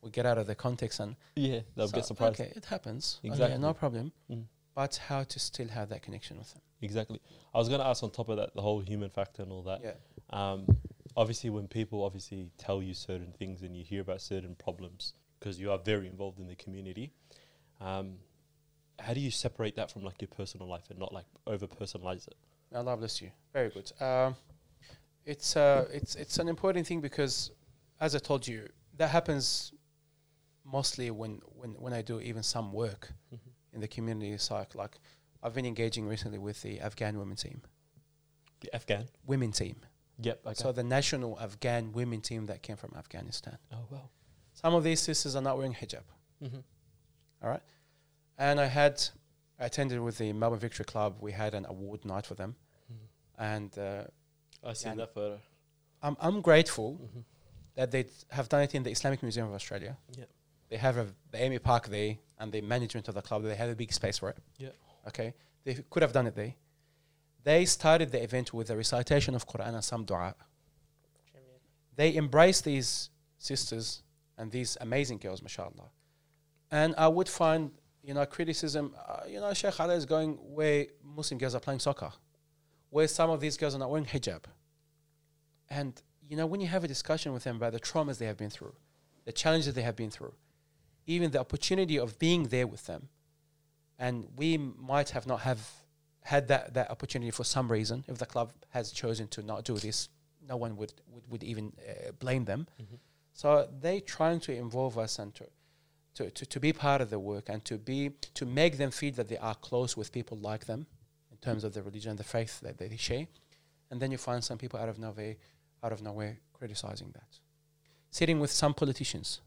B: would get out of the context and
D: Yeah. They'll
B: so,
D: get surprised.
B: Okay, it happens. Okay,
D: Exactly.
B: no problem.
D: Mm.
B: But how to still have that connection with them?
D: Exactly. I was gonna ask on top of that the whole human factor and all that.
B: Yeah.
D: Um, obviously, when people obviously tell you certain things and you hear about certain problems because you are very involved in the community, um, how do you separate that from like your personal life and not like over personalize it?
B: Allah bless you. Very good. Um, it's uh, it's it's an important thing because, as I told you, that happens mostly when when when I do even some work in the community side. Like I've been engaging recently with the Afghan women team,
D: The Afghan.
B: women team.
D: Yep. Okay.
B: So the national Afghan women team that came from Afghanistan.
D: oh well.
B: Some of these sisters are not wearing hijab.
D: Mm-hmm.
B: All right. And I had I attended with the Melbourne Victory Club. We had an award night for them, and uh,
D: I see
B: Yeah.
D: that photo.
B: I'm I'm grateful
D: Mm-hmm.
B: that they have done it in the Islamic Museum of Australia.
D: Yeah.
B: They have a, the AAMI Park there and the management of the club. They have a big space for it.
D: Yeah.
B: Okay. They could have done it there. They started the event with a recitation of Quran and some dua. They embraced these sisters and these amazing girls, mashallah. And I would find, you know, criticism, uh, you know, Sheikh Ali is going where Muslim girls are playing soccer, where some of these girls are not wearing hijab. And, you know, when you have a discussion with them about the traumas they have been through, the challenges they have been through, even the opportunity of being there with them, and we might have not have had that, that opportunity for some reason. If the club has chosen to not do this, no one would, would, would even uh, blame them.
D: Mm-hmm.
B: So they trying to involve us and to, to, to, to be part of the work and to be to make them feel that they are close with people like them in terms of the religion and the faith that they share. And then you find some people out of nowhere out of nowhere criticizing that. Sitting with some politicians,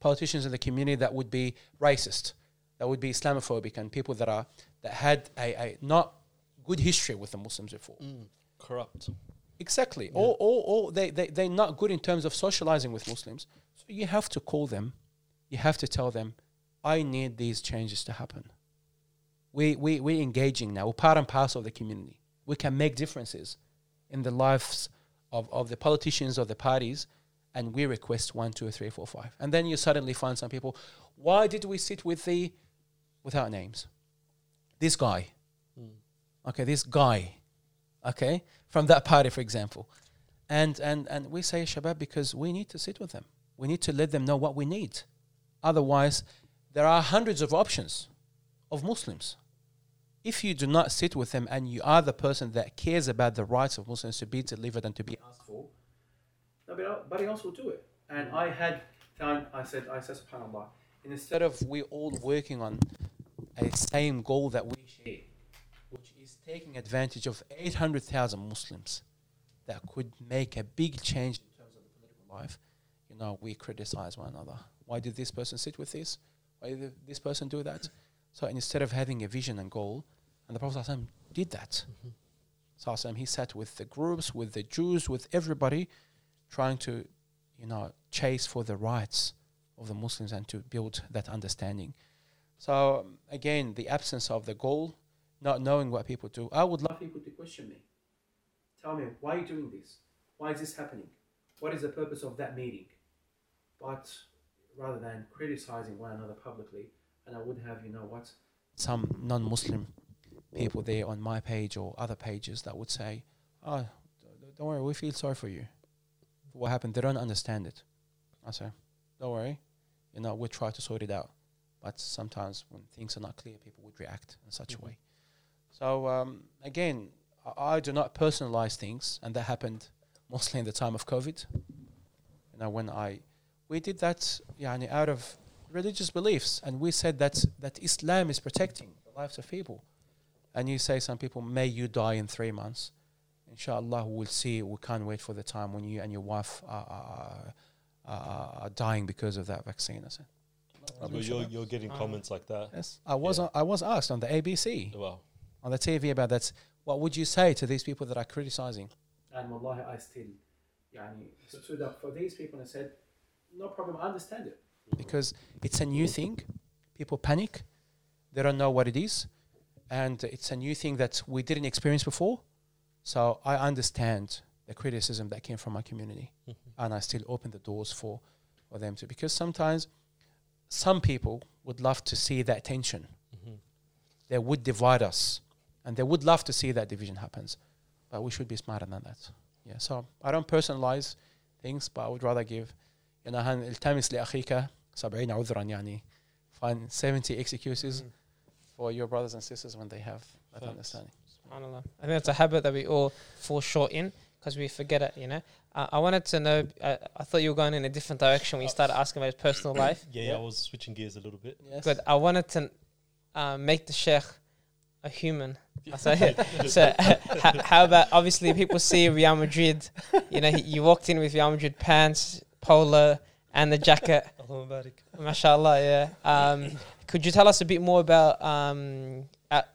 B: politicians in the community that would be racist, that would be Islamophobic, and people that are that had a, a not good history with the Muslims before.
D: Mm. Corrupt.
B: Exactly.
D: Yeah.
B: Or, or, or they, they, they're not good in terms of socializing with Muslims. So you have to call them. You have to tell them, I need these changes to happen. We, we, we're engaging now. We're part and parcel of the community. We can make differences in the lives of, of the politicians of the parties. And we request one, two, three, four, five. And then you suddenly find some people, why did we sit with the, without names? This guy.
D: Mm.
B: Okay, this guy. Okay, from that party, for example. And, and, and we say Shabab because we need to sit with them. We need to let them know what we need. Otherwise, there are hundreds of options of Muslims. If you do not sit with them and you are the person that cares about the rights of Muslims to be delivered and to be asked for, nobody else will do it. And I had found, I said, I said, subhanAllah, instead of we all working on a same goal that we share, which is taking advantage of 800,000 Muslims that could make a big change in terms of the political life, you know, we criticize one another. Why did this person sit with this? Why did this person do that? So instead of having a vision and goal, and the Prophet ﷺ did that. ﷺ, he sat with the groups, with the Jews, with everybody, trying to, you know, chase for the rights of the Muslims and to build that understanding. So um, again, the absence of the goal not knowing what people do. I would love people to question me. Tell me, why are you doing this? Why is this happening? What is the purpose of that meeting? But rather than criticizing one another publicly, and I would have, you know what, some non Muslim people there on my page or other pages that would say, oh, don't worry, we feel sorry for you. What happened? They don't understand it. I say, don't worry, you know, we'll try to sort it out. But sometimes when things are not clear, people would react in such
D: Mhm.
B: a way. So um, again, I, I do not personalize things, and that happened mostly in the time of COVID. You know, when I we did that, yani, out of religious beliefs, and we said that that Islam is protecting the lives of people. And you say some people, may you die in three months. Inshallah, we'll see. We can't wait for the time when you and your wife are, are, are, are dying because of that vaccine. I said, "No problem,
D: you're, you're getting
E: Ah.
D: comments like that.
B: Yes, I was
D: Yeah.
B: I was asked on the ABC
D: Wow.
B: on the TV about that. What would you say to these people that are criticizing? And wallahi, I still, yani, stood up for these people and said, no problem, I understand it. Because it's a new thing. People panic. They don't know what it is. And it's a new thing that we didn't experience before. So I understand the criticism that came from my community. And I still open the doors for, for them to. Because sometimes some people would love to see that tension
D: Mhm.
B: they would divide us and they would love to see that division happens but we should be smarter than that yeah so i don't personalize things but i would rather give you know هن- التمس لاخيك 70 عذرا يعني find 70 excuses
C: Mm.
B: for your brothers and sisters when they have that
D: Facts.
B: understanding
E: SubhanAllah. I think that's a habit that we all fall short in because we forget it, you know. Uh, I wanted to know, uh, I thought you were going in a different direction when you started asking about his personal life.
D: Yeah,
B: Yeah.
D: I was switching gears a little bit.
B: yes
E: But I wanted to uh, make the Sheikh a human. I say, so h- how about, obviously, people see Real Madrid, you know, he, you walked in with Real Madrid pants, polo, and the jacket.
C: Allahumma.
E: MashaAllah, yeah. Um, could you tell us a bit more about um,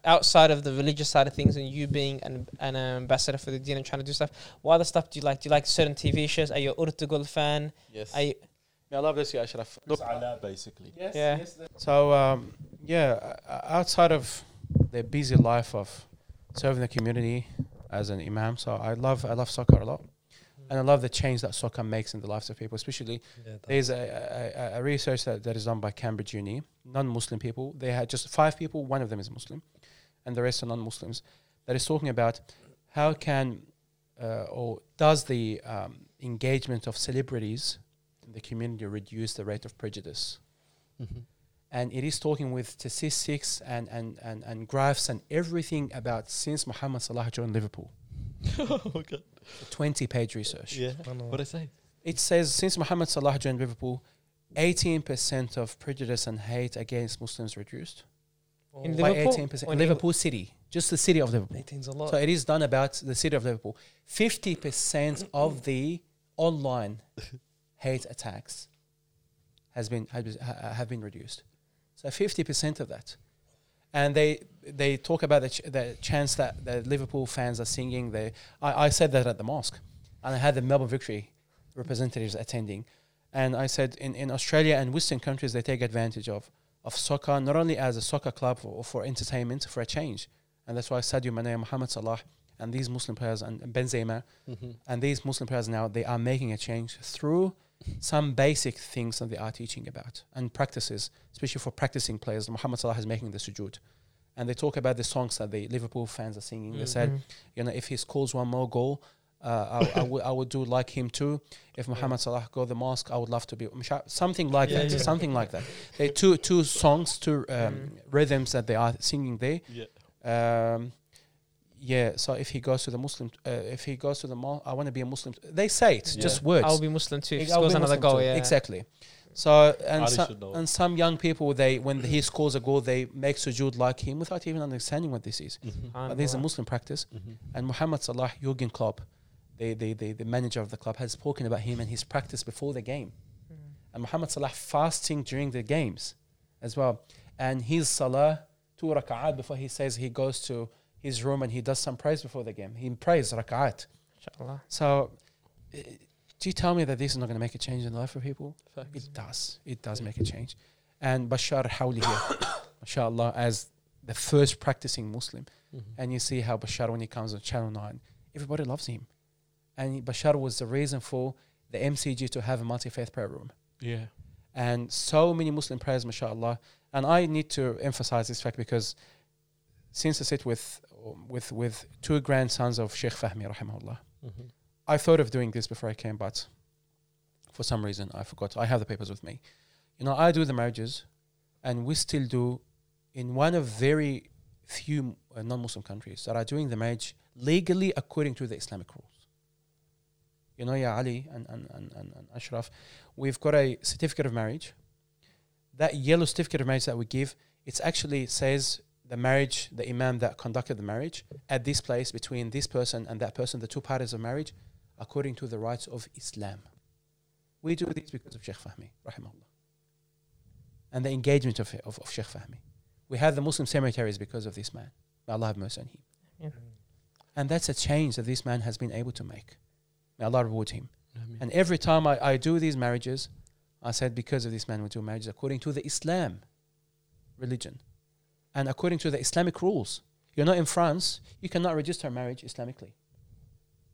E: outside of the religious side of things and you being an, an ambassador for the deen and trying to do stuff? What other stuff do you like? Do you like certain TV shows? Are you an Ertugrul fan?
B: yes
E: Are you,
B: i love this yeah ashraf look
D: Salah, basically.
B: Yes,
E: Yeah.
B: yes. So um, yeah, uh, outside of the busy life of serving the community as an imam, so I love I love soccer a lot, and I love the change that soccer makes in the lives of people. Especially
C: Yeah,
B: there's a, a, a research that, that is done by Cambridge Uni, non-Muslim people. They had just five people. One of them is Muslim, and the rest are non-Muslims. That is talking about how can uh, or does the um, engagement of celebrities in the community reduce the rate of prejudice
D: Mhm.
B: and it is talking with statistics and, and, and, and graphs and everything about since Muhammad Salah joined Liverpool.
D: Oh, okay.
B: 20 page research.
D: Yeah.
C: SubhanAllah.
D: What I say?
B: It says since Muhammad Salah joined Liverpool, 18% of prejudice and hate against Muslims reduced. Oh.
E: In
B: By
E: Liverpool
B: 18%. In
E: in
B: Liverpool City, just the city of Liverpool.
C: 18's a lot.
B: So it is done about the city of Liverpool. 50% of the online hate attacks has been, has been- have been reduced. So 50% of that. And they they talk about the, ch- the chants that the Liverpool fans are singing. They, I, I said that at the mosque. And I had the Melbourne Victory representatives attending. And I said in, in Australia and Western countries, they take advantage of, of soccer, not only as a soccer club or for entertainment, for a change. And that's why Sadio Mane, Mohamed Salah, and these Muslim players, and Benzema,
D: Mhm.
B: and these Muslim players now, they are making a change through some basic things that they are teaching about and practices, especially for practicing players. Muhammad Salah is making the sujood. And they talk about the songs that the Liverpool fans are singing. They said,
E: Mhm.
B: you know, if he scores one more goal, uh, I, I, would, I would do like him too. If Muhammad Salah go the mosque, I would love to be something like
C: Yeah,
B: that.
C: yeah.
B: Something like that. They two two songs, two um,
E: Mm.
B: rhythms that they are singing there.
D: Yeah.
B: Um, yeah. So if he goes to the Muslim, uh, if he goes to the mosque, I want to be a Muslim. They say it,
D: Yeah.
B: just words.
E: I'll be Muslim too. If he scores another goal,
B: too.
E: yeah.
B: Exactly. So and
D: Ali
B: some, and some young people they when he scores a goal they make sujood like him without even understanding what this is.
D: Mhm.
B: But this is a Muslim practice.
D: Mhm.
B: And Muhammad Salah Jurgen Klopp, the, the, the, the manager of the club, has spoken about him and his practice before the game.
E: Mm.
B: And Muhammad Salah fasting during the games as well. And his Salah, two rak'at before he says he goes to his room and he does some praise before the game. He prays rak'at.
E: Inshallah.
B: So, uh, do you tell me that this is not going to make a change in the life of people?
D: Facts.
B: It does. It does make a change. And Bachar Houli here, mashallah, as the first practicing Muslim.
D: Mhm.
B: And you see how Bachar, when he comes on Channel 9, everybody loves him. And Bashar was the reason for the MCG to have a multi faith prayer room.
D: Yeah.
B: And so many Muslim prayers, mashallah. And I need to emphasize this fact because since I sit with, with, with two grandsons of Sheikh Fehmi, rahimahullah,
D: Mhm.
B: I thought of doing this before I came, but for some reason I forgot. I have the papers with me. You know, I do the marriages, and we still do in one of very few uh, non-Muslim countries that are doing the marriage legally according to the Islamic rules. You know, yeah, Ali and, and, and, and, and Ashraf, we've got a certificate of marriage. That yellow certificate of marriage that we give, it actually says the marriage, the imam that conducted the marriage at this place between this person and that person, the two parties of marriage, according to the rights of Islam. We do this because of Sheikh Fehmi, rahimahullah. And the engagement of, of, of Sheikh Fehmi. We have the Muslim cemeteries because of this man. May Allah have mercy on him.
E: Yeah.
B: And that's a change that this man has been able to make. May Allah reward him.
D: Ameen.
B: And every time I, I do these marriages, I said because of this man we do marriages according to the Islam religion and according to the Islamic rules. You're not in France, you cannot register marriage Islamically.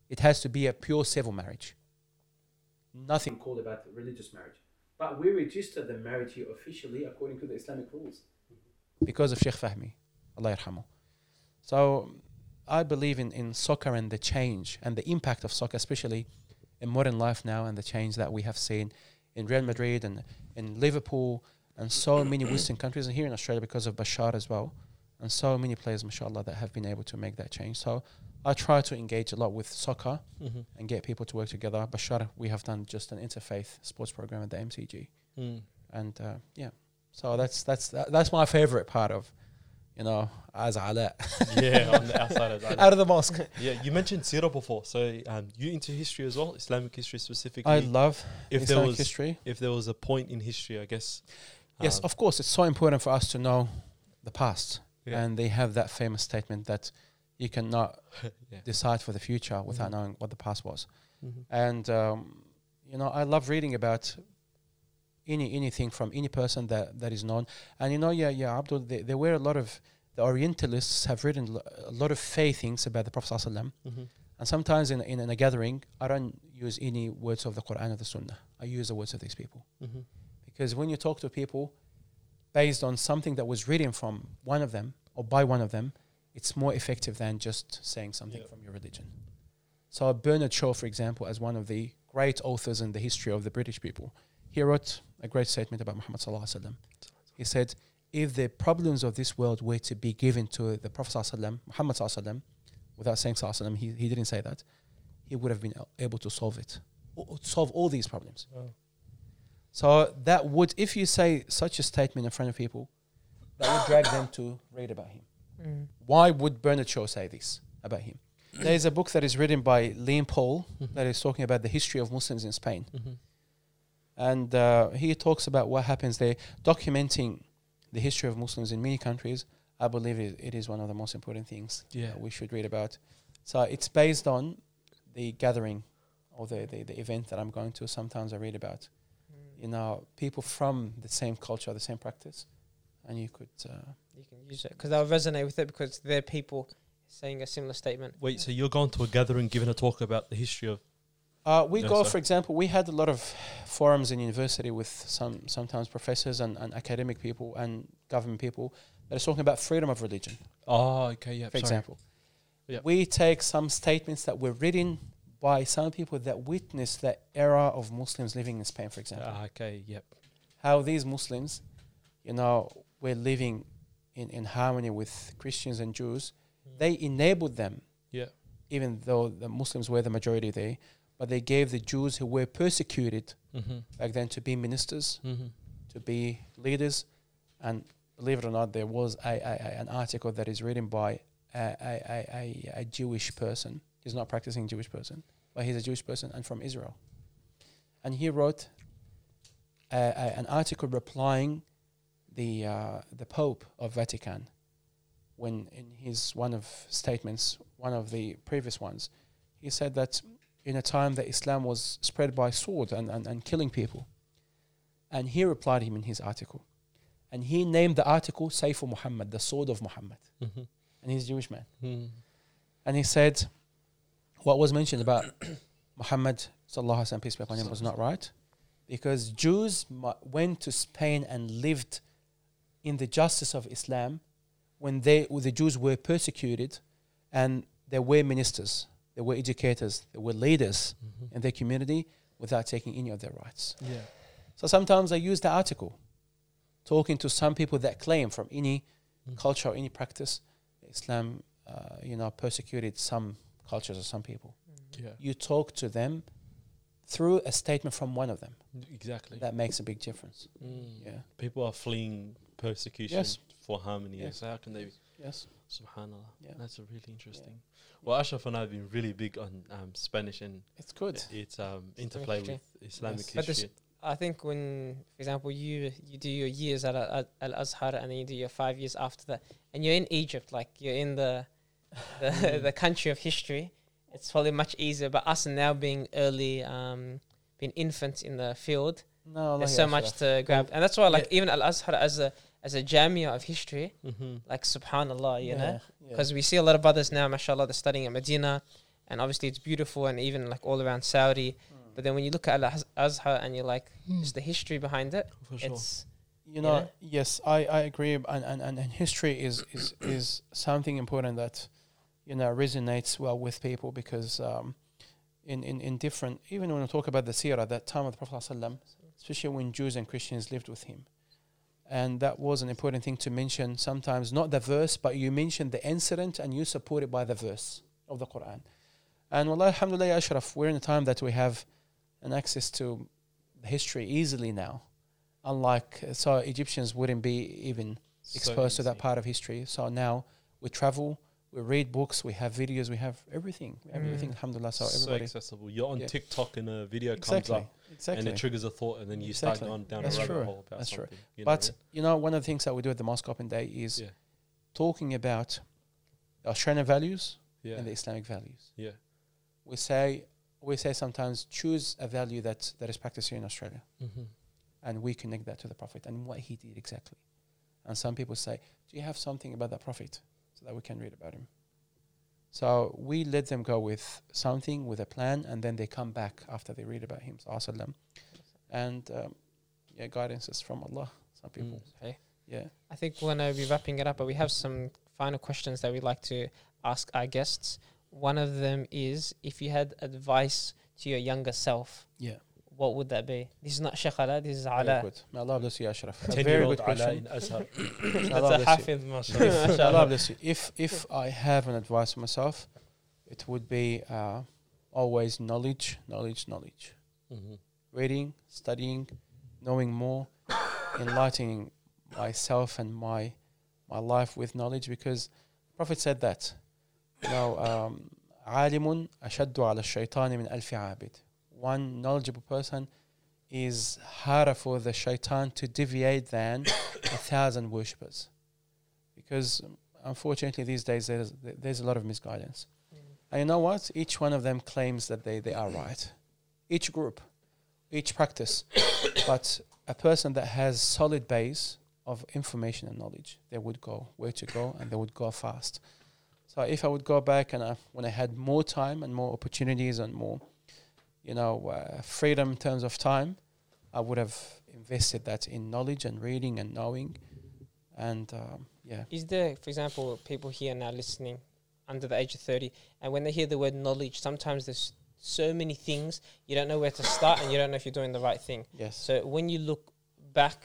B: It has to be a pure civil marriage. Nothing called about religious marriage. But we register the marriage here officially according to the Islamic rules. Because of Sheikh Fehmi, Allah yarhamu. So I believe in, in soccer and the change and the impact of soccer, especially in modern life now and the change that we have seen in Real Madrid and in Liverpool and so many Western countries and here in Australia because of Bachar as well. And so many players, mashallah, that have been able to make that change. So I try to engage a lot with soccer
D: Mhm.
B: and get people to work together. Bachar, we have done just an interfaith sports program at the MCG.
D: Mm.
B: And uh, yeah, so that's that's that, that's my favorite part of, you know, as Alaa
D: yeah, on the outside of
B: out of the mosque.
D: Yeah, you mentioned Sirah before, so um, you into history as well, Islamic history specifically.
B: I love
D: if there
B: Islamic
D: was
B: history.
D: if there was a point in history, I guess.
B: Yes,
D: um,
B: of course, it's so important for us to know the past.
D: Yeah.
B: And they have that famous statement that you cannot
D: yeah.
B: decide for the future without
D: Mhm.
B: knowing what the past was.
D: Mhm.
B: And um, you know, I love reading about any anything from any person that, that is known. And you know, yeah, yeah, Abdul, there, there were a lot of the Orientalists have written lo- a lot of faith things about the Prophet Sallallahu
D: Mhm.
B: and sometimes in, in, in a gathering, I don't use any words of the Quran or the Sunnah. I use the words of these people. Because when you talk to people based on something that was written from one of them or by one of them, it's more effective than just saying something
D: Yeah.
B: from your religion. So Bernard Shaw, for example, as one of the great authors in the history of the British people, he wrote a great statement about Muhammad sallallahu alaihi wasallam. He said, "If the problems of this world were to be given to the Prophet sallallahu alaihi wasallam, Muhammad sallallahu without saying sallallahu he, he didn't say that, he would have been able to solve it, solve all these problems."
C: Wow.
B: So that would, if you say such a statement in front of people, that would drag them to read about him.
E: Mm.
B: Why would Bernard Shaw say this about him? There is a book that is written by Lane-Poole
D: Mhm.
B: that is talking about the history of Muslims in Spain.
D: Mhm.
B: And uh, he talks about what happens there, documenting the history of Muslims in many countries. I believe it, it is one of the most important things
D: Yeah.
B: that we should read about. So it's based on the gathering or the, the, the event that I'm going to. Sometimes I read about, you know, people from the same culture, the same practice. And you could, uh,
E: You can use it because they'll resonate with it because they're people saying a similar statement.
D: Wait, so you're going to a gathering, giving a talk about the history of?
B: Uh, we
D: Yeah,
B: go,
D: so-
B: for example, we had a lot of forums in university with some sometimes professors and, and academic people and government people that are talking about freedom of religion,
D: Oh, okay, yeah.
B: for example.
D: Yeah.
B: We take some statements that were written by some people that witnessed the era of Muslims living in Spain, for example.
D: Ah, okay, yep.
B: How these Muslims, you know, were living in, in harmony with Christians and Jews. They enabled them,
D: Yeah.
B: even though the Muslims were the majority there, but they gave the Jews who were persecuted
D: Mm-hmm.
B: back then to be ministers,
D: Mm-hmm.
B: to be leaders, and believe it or not, there was a, a, a- an article that is written by a, a, a, a Jewish person. He's not practicing Jewish person, but he's a Jewish person and from Israel. And he wrote an article replying the uh, the Pope of Vatican when in his one of statements, one of the previous ones, he said that in a time that Islam was spread by sword and, and, and killing people. And he replied him in his article. and he named the article Sayf Muhammad, the sword of Muhammad,
D: Mm-hmm.
B: and he's a Jewish man.
D: Mm.
B: And he said, what was mentioned about Muhammad sallallahu alaihi wasallam peace be upon him was not right, because Jews went to Spain and lived in the justice of Islam when they when the Jews were persecuted, and there were ministers, there were educators, there were leaders
D: Mm-hmm.
B: in their community without taking any of their rights.
D: Yeah.
B: So sometimes I use the article, talking to some people that claim from any
D: Mm.
B: culture or any practice, Islam, uh, you know, persecuted some cultures or some people.
D: Yeah.
B: You talk to them through a statement from one of them.
D: Exactly.
B: That makes a big difference.
D: Mm.
B: Yeah.
D: People are fleeing persecution
B: Yes.
D: for harmony.
B: Yes.
D: So how can they?
B: Yes.
D: Subhanallah.
B: Yeah.
D: That's a really interesting. Well, Ashraf and I have been really big on um, Spanish and
B: It's good.
D: its um, interplay
E: history.
D: with Islamic
B: Yes.
D: History.
E: I think when, for example, you you do your years at Al Al Azhar and then you do your five years after that, and you're in Egypt, like you're in the the,
B: Mm.
E: the country of history. It's probably much easier. But us now being early, um, being infants in the field,
B: No,
E: there's so much to grab, and that's why, like, even Al Azhar as a as a jamia of history,
D: Mm-hmm.
E: like Subhanallah, you know,
B: Yeah.
E: because we see a lot of brothers now, mashallah, they're studying at Medina, and obviously it's beautiful, and even like all around Saudi.
B: Mm.
E: But then when you look at Al Azhar and you're like, just the history behind it,
D: For sure.
E: it's
B: you know,
E: know?
B: yes, I, I agree, and, and, and, and history is, is is something important that you know resonates well with people because um, in, in in different even when we talk about the seerah, that time of the Prophet ﷺ, especially when Jews and Christians lived with him, and that was an important thing to mention. Sometimes not the verse, but you mention the incident and you support it by the verse of the Quran. And wallah, alhamdulillah, Ashraf, we're in a time that we have an access to history easily now unlike uh, so Egyptians wouldn't be even
D: So
B: exposed to that part of history. So now we travel, we read books, we have videos, we have everything. We have
E: Mm.
B: everything, alhamdulillah. So
D: So, accessible. You're on
B: Yeah.
D: TikTok and a video
B: Exactly.
D: comes up
B: Exactly.
D: and it triggers a thought and then you
B: Exactly.
D: start going down
B: That's
D: a rabbit
B: true.
D: hole about
B: That's true.
D: something. You know what
B: but you know, one of the things that we do at the Mosque Open Day is
D: Yeah.
B: talking about Australian values and the Islamic values.
D: yeah.
B: We say we say sometimes choose a value that, that is practiced here in Australia.
D: Mm-hmm.
B: and we connect that to the Prophet and what he did exactly. And some people say, Do you have something about the Prophet so that we can read about him? So we let them go with something, with a plan, and then they come back after they read about him. And um, yeah, guidance is from Allah. Some people,
E: okay.
B: yeah.
E: I think we're going to be wrapping it up, but we have some final questions that we'd like to ask our guests. One of them is if you had advice to your younger self,
B: Yeah
E: what would that be? This is not Sheikh Alaa, this is Alaa.
B: Good. May Allah bless you, Ashraf. A very good question.
C: That's a hafiz, mashallah.
B: Allah bless you. If, if I have an advice for myself, it would be uh, always knowledge, knowledge, knowledge.
D: Mm-hmm.
B: Reading, studying, knowing more, enlightening myself and my my life with knowledge because Prophet said that. You know, um, عالم أشد على الشيطان من ألف عابد. One knowledgeable person is harder for the shaitan to deviate than a thousand worshippers. Because um, unfortunately these days there's there's a lot of misguidance. And you know what? Each one of them claims that they, they are right. Each group, each practice. but a person that has solid base of information and knowledge, they would go where to go and they would go fast. So if I would go back and I, when I had more time and more opportunities and more, you know, uh, freedom in terms of time, I would have invested that in knowledge and reading and knowing. And um, yeah,
E: Is there, for example, people here now listening under the age of 30, and when they hear the word knowledge, sometimes there's so many things, you don't know where to start and you don't know if you're doing the right thing.
B: yes.
E: So when you look back,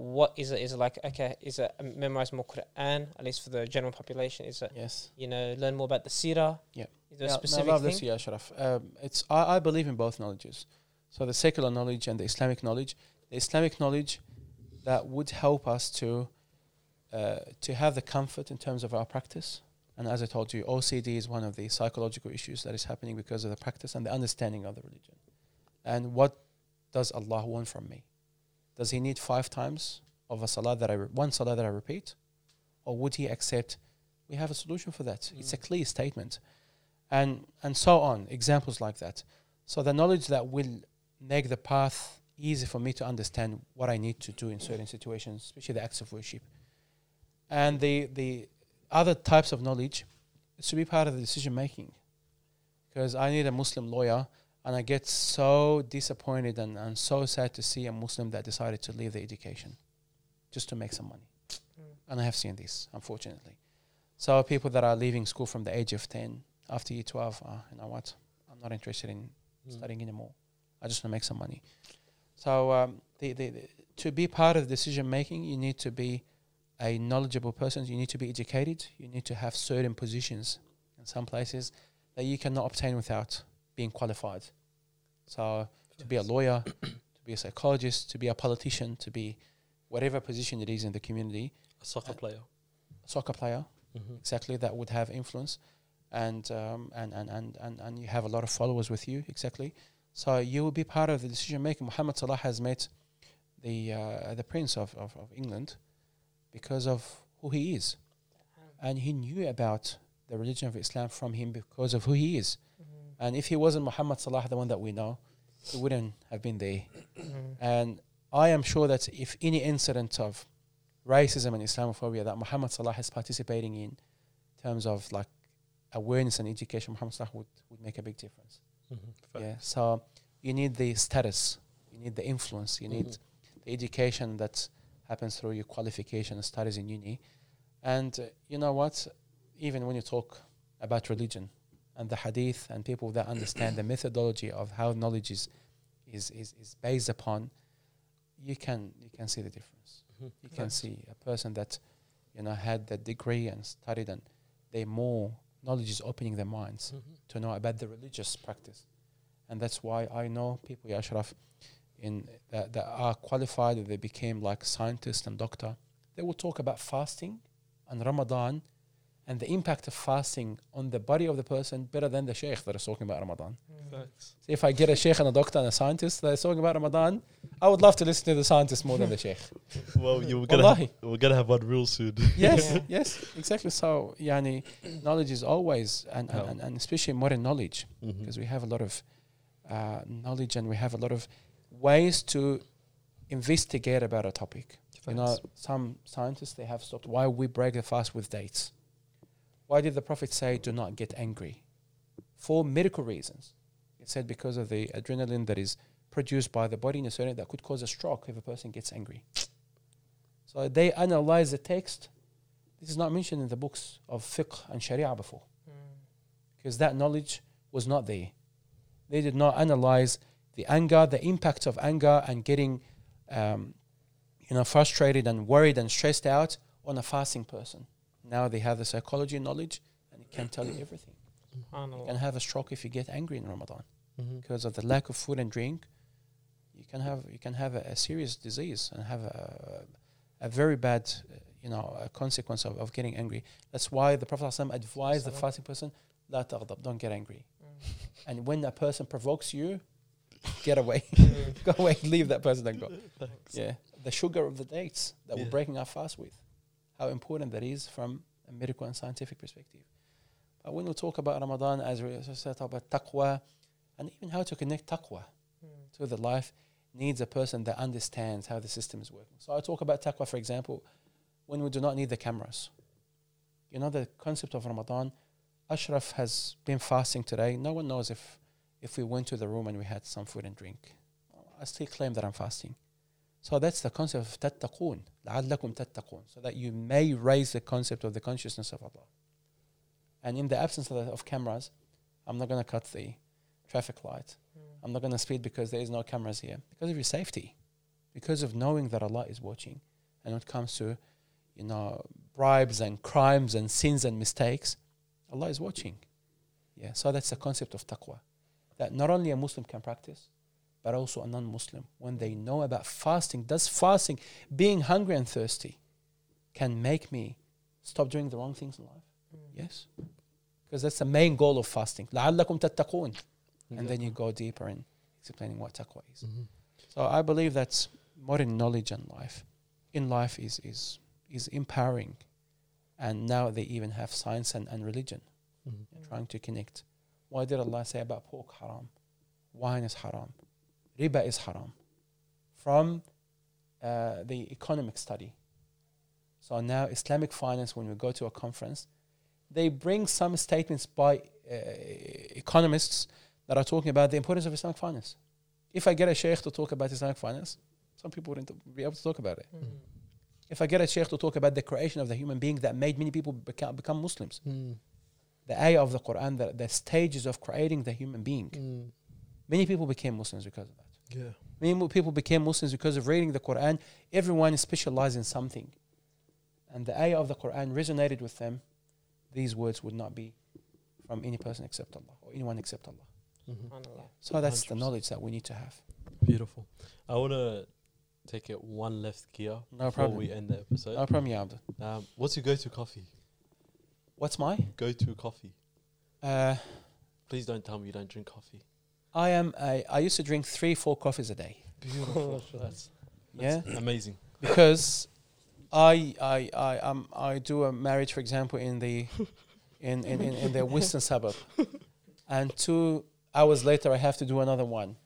E: what is it? Is it like, okay, is it memorize more Quran, at least for the general population? Is it,
B: yes.
E: you know, learn more about the seerah?
B: Yeah.
E: Is there
B: Yeah,
E: a
B: no,
E: specific
B: love
E: thing?
B: this, yeah, Sharaf. Um, it's I, I believe in both knowledges. So the secular knowledge and the Islamic knowledge. The Islamic knowledge that would help us to uh, to have the comfort in terms of our practice. And as I told you, OCD is one of the psychological issues that is happening because of the practice and the understanding of the religion. And what does Allah want from me? Does He need five times of a salah that I re- one salah that I repeat, or would He accept? We have a solution for that. It's a mm. clear statement and and so on examples like that so the knowledge that will make the path easy for me to understand what I need to do in certain situations, especially the acts of worship. And the the other types of knowledge to be part of the decision making. Because I need a Muslim lawyer and I get so disappointed and, and so sad to see a Muslim that decided to leave the education just to make some money. And I have seen this, unfortunately. So people that are leaving school from the age of 10 after year 12, uh, you know what, I'm not interested in
D: Mm.
B: studying anymore. I just want to make some money. So um, the, the, the, to be part of decision making, you need to be a knowledgeable person. You need to be educated. You need to have certain positions in some places that you cannot obtain without being qualified. So to be a lawyer, to be a psychologist, to be a politician, to be whatever position it is in the community,
D: A soccer player.
B: soccer player,
D: Mm-hmm.
B: exactly that would have influence. And um, and, and, and, and and you have a lot of followers with you exactly. So you will be part of the decision making Muhammad Salah has met the uh, the prince of, of, of England because of who he is. And he knew about the religion of Islam from him because of who he is and if he wasn't Muhammad Salah the one that we know he wouldn't have been there and I am sure that if any incident of racism and Islamophobia that Muhammad Salah is participating in, in terms of like awareness and education, Muhammad Salah would, would make a big difference.
D: Mm-hmm.
B: Yeah. So you need the status, you need the influence, you need
D: Mhm.
B: the education that happens through your qualification and studies in uni. And uh, you know what? Even when you talk about religion and the hadith and people that understand the methodology of how knowledge is, is, is, is based upon, you can you can see the difference.
D: Mhm.
B: You can see a person that you know had that degree and studied and they more knowledge is opening their minds
D: Mm-hmm.
B: to know about the religious practice. And that's why I know people, Ya Ashraf, in that, that are qualified, that they became like scientists and doctor. They will talk about fasting and Ramadan and the impact of fasting on the body of the person better than the sheikh that is talking about Ramadan.
D: Facts.
B: So if I get a sheikh and a doctor and a scientist that is talking about Ramadan, I would love to listen to the scientist more than the sheikh.
D: Well, you were gonna have, we're gonna have one real soon.
B: yes, yes, exactly. So, yani, knowledge is always, and, and, and, and especially modern knowledge, because we have a lot of uh, knowledge and we have a lot of ways to investigate about a topic. You know, some scientists they have stopped. Why we break the fast with dates? Why did the Prophet say, "Do not get angry"? For medical reasons. It said because of the adrenaline that is produced by the body in a certain that could cause a stroke if a person gets angry. So they analyze the text. This is not mentioned in the books of fiqh and sharia before because that knowledge was not there. They did not analyze the anger, the impact of anger, and getting, um, you know, frustrated and worried and stressed out on a fasting person. Now they have the psychology knowledge, and it can tell you everything. You can have a stroke if you get angry in Ramadan
D: Mhm.
B: because of the lack of food and drink. You can have you can have a, a serious disease and have a, a very bad, uh, you know, a consequence of, of getting angry. That's why the Prophet ﷺ advised the fasting person, "La taghdab, don't get angry." And when a person provokes you, get away, go away, leave that person and go.
D: Facts.
B: Yeah, the sugar of the dates that
D: Yeah.
B: we're breaking our fast with, how important that is from a medical and scientific perspective. But when we talk about Ramadan, as we talk about taqwa, and even how to connect taqwa hmm. to the life, needs a person that understands how the system is working. So I talk about taqwa, for example, when we do not need the cameras. You know the concept of Ramadan. Ashraf has been fasting today. No one knows if if we went to the room and we had some food and drink. I still claim that I'm fasting. So that's the concept of tattaqun. لعلكم تتقون. So that you may raise the concept of the consciousness of Allah. And in the absence of, the, of cameras, I'm not going to cut the traffic light. I'm not going to speed because there is no cameras here. Because of your safety. Because of knowing that Allah is watching. And when it comes to, you know, bribes and crimes and sins and mistakes, Allah is watching. Yeah. So that's the concept of taqwa. That not only a Muslim can practice, but also a non-Muslim. When they know about fasting, does fasting, being hungry and thirsty, can make me stop doing the wrong things in life? Yes. Because that's the main goal of fasting. لعلكم تتقون. And then you go deeper in explaining what taqwa is.
D: Mhm.
B: So I believe that modern knowledge and life, in life is is is empowering, and now they even have science and, and religion
D: Mhm.
B: trying to connect. Why did Allah say about pork haram? Wine is haram. Riba is haram. from uh, the economic study. So now Islamic finance, when we go to a conference, they bring some statements by uh, economists that are talking about the importance of Islamic finance. If I get a sheikh to talk about Islamic finance, some people wouldn't be able to talk about it. If I get a sheikh to talk about the creation of the human being that made many people become, become Muslims,
D: Mm.
B: the ayah of the Quran, the, the stages of creating the human being,
D: Mm.
B: many people became Muslims because of that.
D: Yeah.
B: Many people became Muslims because of reading the Quran. Everyone is specialized in something. And the ayah of the Quran resonated with them. These words would not be from any person except Allah or anyone except Allah.
D: Mhm.
E: SubhanAllah.
B: So that's the
D: 100%.
B: knowledge that we need to have.
D: Beautiful. I want to take it one left gear
B: No
D: before
B: problem.
D: we end the episode.
B: No problem, ya Abdul.
D: Um, what's your go-to coffee?
B: What's my?
D: Go-to coffee.
B: Uh,
D: Please don't tell me you don't drink coffee.
B: I am. A, I used to drink three, four coffees a day.
D: Beautiful. that's,
B: Yeah,
D: amazing.
B: because I I I um I do a marriage, for example, in the in in, in, in the western suburb, and two hours later I have to do another one,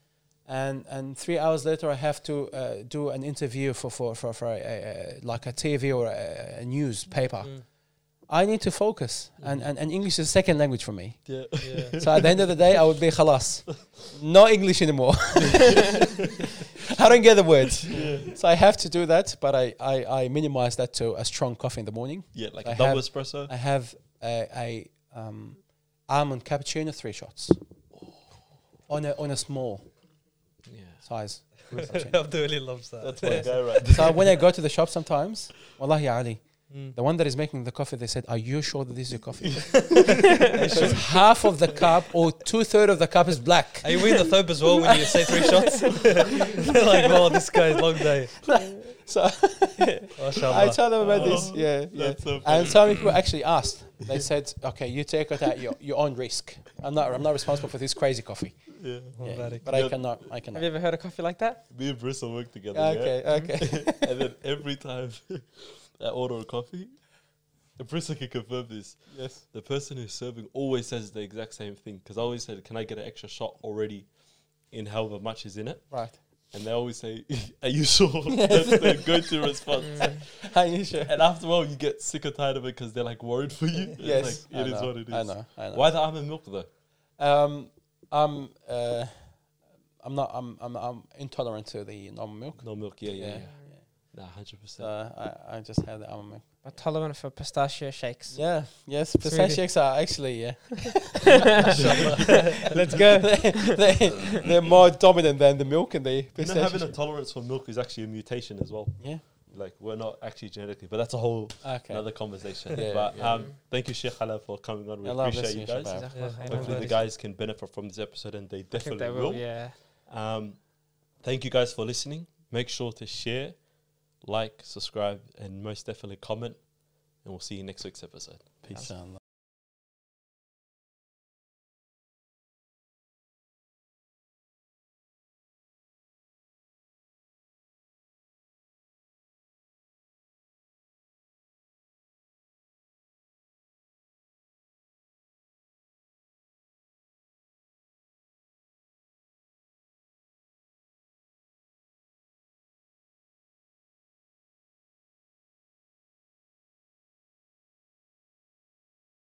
B: and and three hours later I have to uh, do an interview for for for, for a, a, a, like a TV or a, a newspaper.
C: Mm.
B: I need to focus, and, and and English is a second language for me.
D: Yeah.
C: Yeah.
B: So at the end of the day, I would be khalas. No English anymore. I don't get the words. yeah. So I have to do that, but I, I, I minimize that to a strong coffee in the morning.
D: Yeah, like
B: I
D: a double
B: have-
D: espresso.
B: I have a, a um, almond cappuccino, three shots. On a, on a small
D: Yeah.
B: size.
C: Abdul really loves that.
D: That's my guy right
B: so when I go to the shop sometimes, Wallahi Ali,
C: Mm.
B: the one that is making the coffee, they said, Are you sure that this is your coffee? because half of the cup or two thirds of the cup is black.
C: Are you wearing the thobe as well when you say three shots? They're like, oh, this guy's long day.
B: So I
C: Mashallah.
B: tell them about this.
D: Oh,
B: Yeah, yeah.
D: So
B: And some people actually asked. They said, "Okay, you take it at your, your own risk. I'm not. I'm not responsible for this crazy coffee.
D: Yeah.
B: Yeah,
C: Automatic.
B: but I cannot. I cannot.
E: Have
B: cannot.
E: you ever heard a coffee like that?
D: Me and Bristol work together.
B: Okay. Okay.
D: And then every time I order a coffee, and Bristol can confirm this.
B: yes.
D: The person who's serving always says the exact same thing. Because I always said, "Can I get an extra shot already?" In however much is in it,
B: Right.
D: and they always say, "Are you sure?" That's their go-to response.
B: Are you sure?
D: And after a while, you get sick or tired of it because they're like worried for you. It's
B: Yes.
D: like, it is what it is.
B: I know. I know.
D: Why the almond milk though?
B: Um, I'm. Uh, I'm not. I'm. I'm. I'm intolerant to the normal milk.
D: No milk. Yeah, yeah,
B: Yeah.
D: yeah. Nah, hundred
B: So
D: percent.
B: I, I just have the almond milk.
E: But tolerant for pistachio shakes.
B: Yeah. Yes.
E: It's really-
B: Pistachios are actually yeah.
E: Let's go.
B: they, they, they're more dominant than the milk and the
D: You know,
B: pistachios.
D: having a tolerance for milk is actually a mutation as well.
B: yeah.
D: Like we're not actually genetically, but that's a whole
B: Okay.
D: another conversation.
B: Yeah,
D: but
B: yeah.
D: um, thank you, Sheikh Alaa, for coming on. We
B: Allah
D: appreciate
B: bless
D: you
B: you,
D: guys.
B: Shabab.
C: Yeah,
D: Hopefully, the guys can benefit from this episode, and they
E: I think
D: definitely
E: they
D: will.
E: will. Yeah.
D: Um, thank you guys for listening. Make sure to share, like, subscribe, and most definitely comment. And we'll see you next week's episode. Peace.